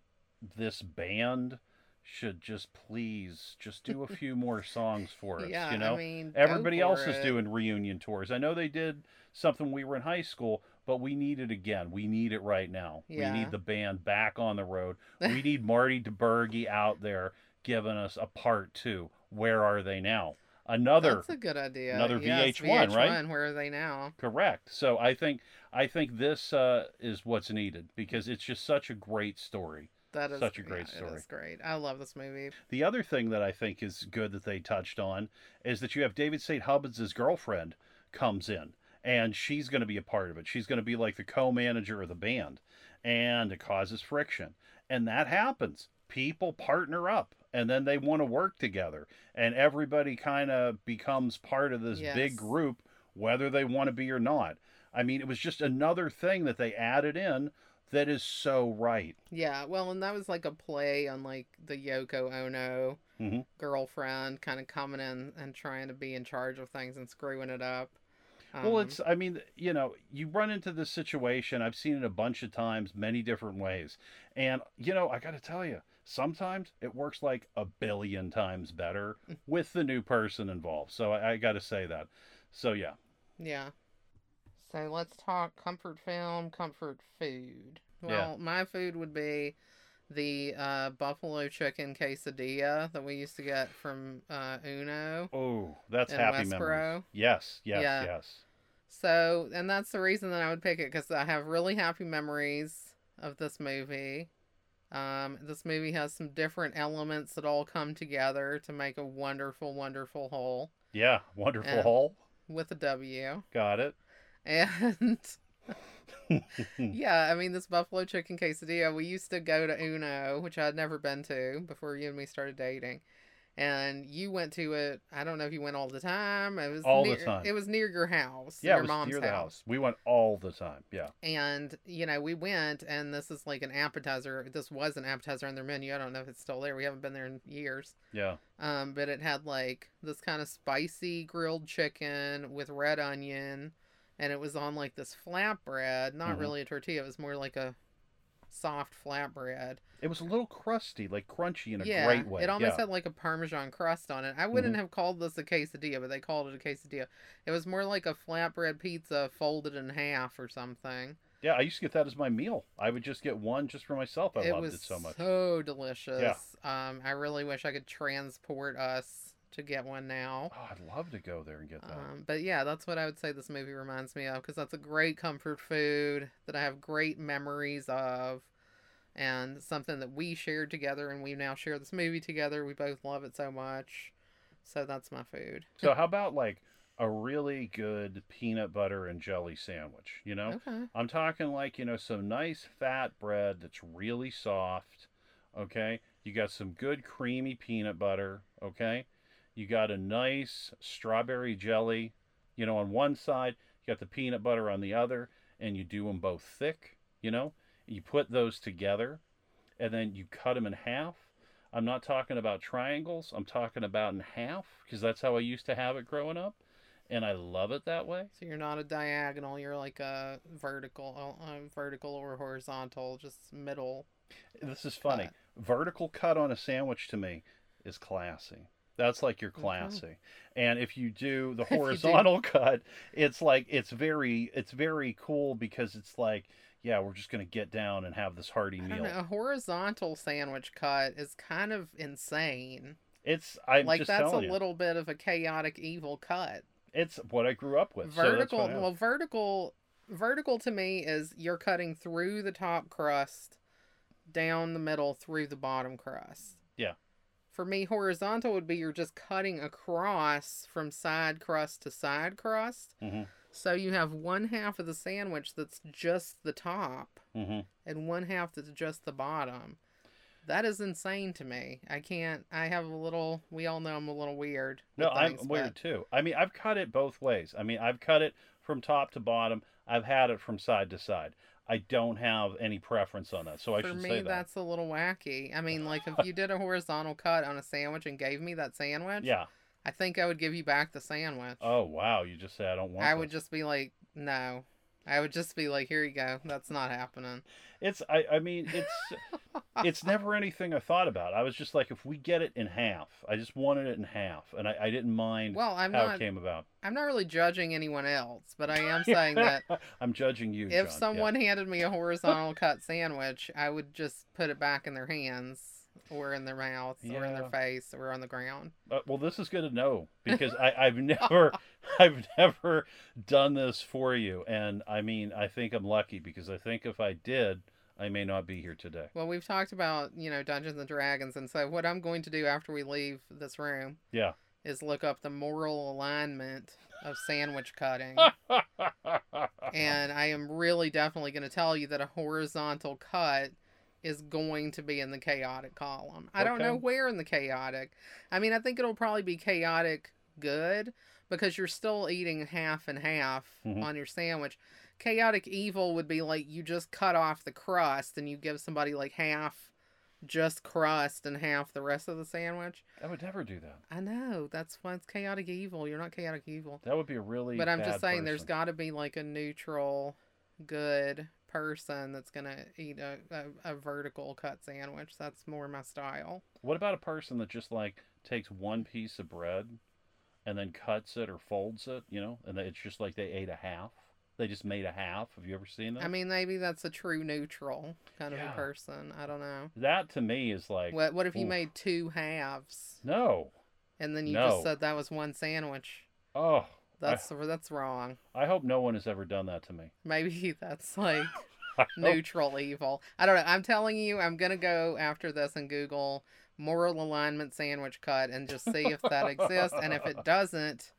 this band should just please just do a few more *laughs* songs for us. yeah, you know, I mean, everybody else is doing reunion tours. I know they did something when we were in high school, but we need it again. We need it right now. Yeah. We need the band back on the road. *laughs* We need Marty DiBergi out there giving us a part two. Where are they now? Another That's a good idea. another Yes, VH1, right? VH1, Where are they now? Correct. So I think I think this uh, is what's needed because it's just such a great story. That is Such a great yeah, story. It is great. I love this movie. The other thing that I think is good that they touched on is that you have David St. Hubbins' girlfriend comes in and she's going to be a part of it. She's going to be like the co-manager of the band and it causes friction. And that happens. People partner up and then they want to work together and everybody kind of becomes part of this Yes. big group whether they want to be or not. I mean, it was just another thing that they added in that is so right. Yeah, well, and that was like a play on like the Yoko Ono Mhm. girlfriend kind of coming in and trying to be in charge of things and screwing it up. Well, Um, it's, I mean, you know, you run into this situation. I've seen it a bunch of times, many different ways. And, you know, I got to tell you, sometimes it works like a billion times better *laughs* with the new person involved. So I, I got to say that. So, yeah. Yeah. So let's talk comfort film, comfort food. Yeah. Well, my food would be the uh, buffalo chicken quesadilla that we used to get from uh, Uno. Oh, that's happy Westboro? memories. Yes, yes, Yeah. yes. So, and that's the reason that I would pick it because I have really happy memories of this movie. Um, this movie has some different elements that all come together to make a wonderful, wonderful whole Yeah, wonderful haul. with a W. Got it. And *laughs* *laughs* yeah, I mean, this buffalo chicken quesadilla, we used to go to Uno, which I'd never been to before you and me started dating. And you went to it. I don't know if you went all the time. It was All the near, time. It was near your house. yeah, your it was mom's near the house. house. We went all the time. Yeah. And you know, we went, and this is like an appetizer. This was an appetizer on their menu. I don't know if it's still there. We haven't been there in years. Yeah. Um, but it had like this kind of spicy grilled chicken with red onion, and it was on like this flatbread. Not Mhm. really a tortilla. It was more like a soft flatbread. It was a little crusty, like crunchy in a yeah, great way. it almost yeah. had like a parmesan crust on it. I wouldn't Mhm. have called this a quesadilla, but they called it a quesadilla. It was more like a flatbread pizza folded in half or something. Yeah, I used to get that as my meal. I would just get one just for myself. I it loved it so much. So delicious. Um, I really wish I could transport us to get one now. Oh, I'd love to go there and get that. Um, but yeah, that's what I would say this movie reminds me of because that's a great comfort food that I have great memories of, and something that we shared together, and we now share this movie together. We both love it so much, so that's my food. so how about like a really good peanut butter and jelly sandwich? You know, Okay. I'm talking like you know some nice fat bread that's really soft. Okay, you got some good creamy peanut butter. Okay, you got a nice strawberry jelly. You know, on one side, you got the peanut butter on the other, and you do them both thick. You know, you put those together, and then you cut them in half. I'm not talking about triangles. I'm talking about in half because that's how I used to have it growing up, and I love it that way. So you're not a diagonal. You're like a vertical, uh, vertical or horizontal, just middle. This is funny. cut. Vertical cut on a sandwich to me is classy. That's like your classy. And if you do the *laughs* you do- horizontal *laughs* cut, it's like it's very it's very cool because it's like, yeah, we're just gonna get down and have this hearty meal. know. A horizontal sandwich cut is kind of insane. It's I'm like that's a you, little bit of a chaotic evil cut. it's what I grew up with. vertical I have. well vertical vertical to me is you're cutting through the top crust down the middle through the bottom crust Yeah. For me horizontal would be you're just cutting across from side crust to side crust Mhm. so you have one half of the sandwich that's just the top hmm and one half that's just the bottom that is insane to me i can't i have a little we all know i'm a little weird No, with I'm weird but- too. I mean, I've cut it both ways. I mean, I've cut it from top to bottom. I've had it from side to side. I don't have any preference on that, so I For should me, say that. that's a little wacky. I mean, like if *laughs* you did a horizontal cut on a sandwich and gave me that sandwich, Yeah. I think I would give you back the sandwich. Oh wow, you just say I don't want. I would just be like, no. I would just be like, here you go. That's not happening. It's. I. I mean, it's. *laughs* it's never anything I thought about. I was just like, if we get it in half, I just wanted it in half, and I, I didn't mind Well, I'm how not. it came about. I'm not really judging anyone else, but I am *laughs* saying that *laughs* I'm judging you. if John. Yeah. someone handed me a horizontal cut sandwich, I would just put it back in their hands or in their mouth or in their Yeah. face or on the ground. Uh, well, this is good to know because I, I've *laughs* never, *laughs* I've never done this for you, and I mean, I think I'm lucky because I think if I did, I may not be here today. Well, we've talked about, you know, Dungeons and Dragons, and so what I'm going to do after we leave this room Yeah. is look up the moral alignment of sandwich cutting. *laughs* and I am really definitely going to tell you that a horizontal cut is going to be in the chaotic column. I don't know where in the chaotic. I mean, I think it'll probably be chaotic good because you're still eating half and half Mhm. on your sandwich. Chaotic evil would be like you just cut off the crust and you give somebody like half just crust and half the rest of the sandwich. I would never do that. I know, that's why it's chaotic evil. You're not chaotic evil. That would be a really. But I'm just saying, there's got to be like a neutral, good person that's gonna eat a, a, a vertical cut sandwich. That's more my style. What about a person that just like takes one piece of bread, and then cuts it or folds it, you know, and it's just like they ate a half. They just made a half. Have you ever seen that? I mean, maybe that's a true neutral kind of a person. I don't know. that to me is like What What if you oof. made two halves no. and then you No. just said that was one sandwich? Oh, That's that's wrong. I hope no one has ever done that to me. Maybe *laughs* that's like *laughs* neutral evil. I don't know. I'm telling you, I'm gonna go after this and Google moral alignment sandwich cut and just see if that exists. And if it *laughs* doesn't,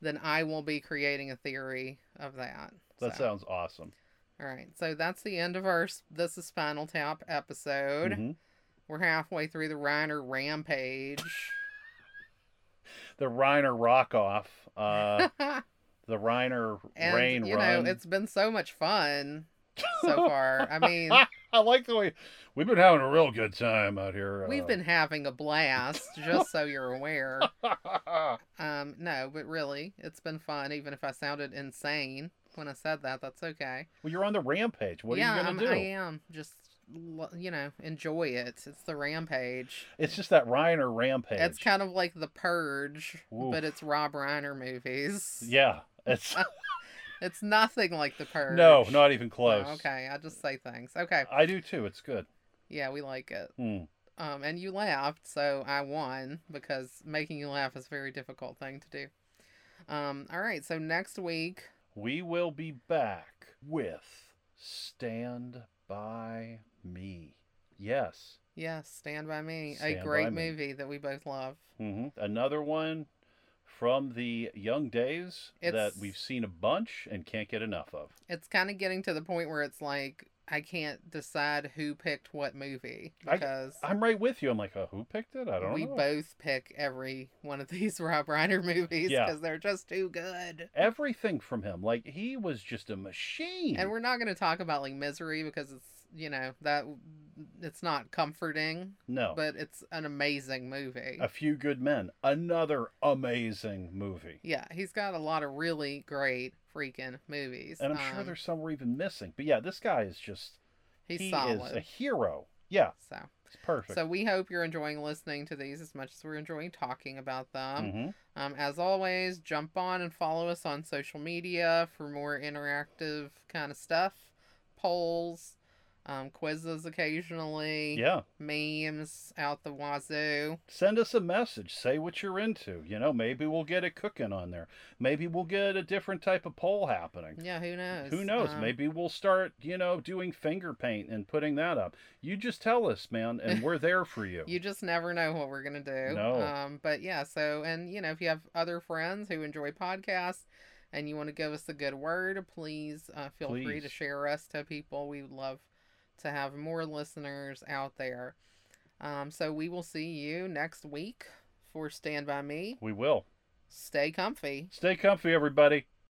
then I will be creating a theory of that. That So, sounds awesome. all right. So that's the end of our this is Spinal Tap episode. Mhm. We're halfway through the Reiner rampage. The Reiner rock off. Uh, *laughs* the Reiner and rain you run. know, it's been so much fun so *laughs* far. I mean, *laughs* I like the way we've been having a real good time out here. we've uh, been having a blast, just so you're aware. Um, no, but really, it's been fun. Even if I sounded insane when I said that, that's okay. well, you're on the rampage. What yeah, are you I'm- gonna do? I am. Just you know, enjoy it. It's the rampage. It's just that Reiner rampage. It's kind of like the Purge, Oof. but it's Rob Reiner movies. yeah. It's *laughs* It's nothing like the Purge. no, not even Oh, close. okay, I just say things. Okay, I do too. It's good. yeah, we like it. Hmm. Um, and you laughed, so I won because making you laugh is a very difficult thing to do. Um, all right, so next week We will be back with Stand By Me. Yes. Yes, Stand By Me, Stand a great Me. movie that we both love. hmm Another one from the young days that we've seen a bunch and can't get enough of. It's kind of getting to the point where it's like I can't decide who picked what movie because I'm right with you. I'm like, uh, who picked it? I don't we know. We both pick every one of *laughs* these Rob Reiner movies Yeah. because they're just too good. Everything from him. Like, he was just a machine. And we're not going to talk about like Misery because it's you know that it's not comforting, no. but it's an amazing movie. A Few Good Men. Another amazing movie. Yeah, he's got a lot of really great freaking movies. And I'm sure Um, there's some we're even missing. But yeah, this guy is just he's he solid. is a hero. Yeah, So, it's perfect. so we hope you're enjoying listening to these as much as we're enjoying talking about them. hmm Um, as always, jump on and follow us on social media for more interactive kind of stuff, polls, um, quizzes occasionally, Yeah. memes out the wazoo. Send us a message. Say what you're into. You know, maybe we'll get it cooking on there. Maybe we'll get a different type of poll happening. Yeah, who knows? Who knows? Um, Maybe we'll start, you know, doing finger paint and putting that up. You just tell us, man, and *laughs* we're there for you. You just never know what we're gonna do. No. Um, but yeah, so and you know, if you have other friends who enjoy podcasts and you want to give us a good word, please uh, feel free to share us to people. We love to have more listeners out there. Um, so we will see you next week for Stand By Me. We will. Stay comfy. Stay comfy, everybody.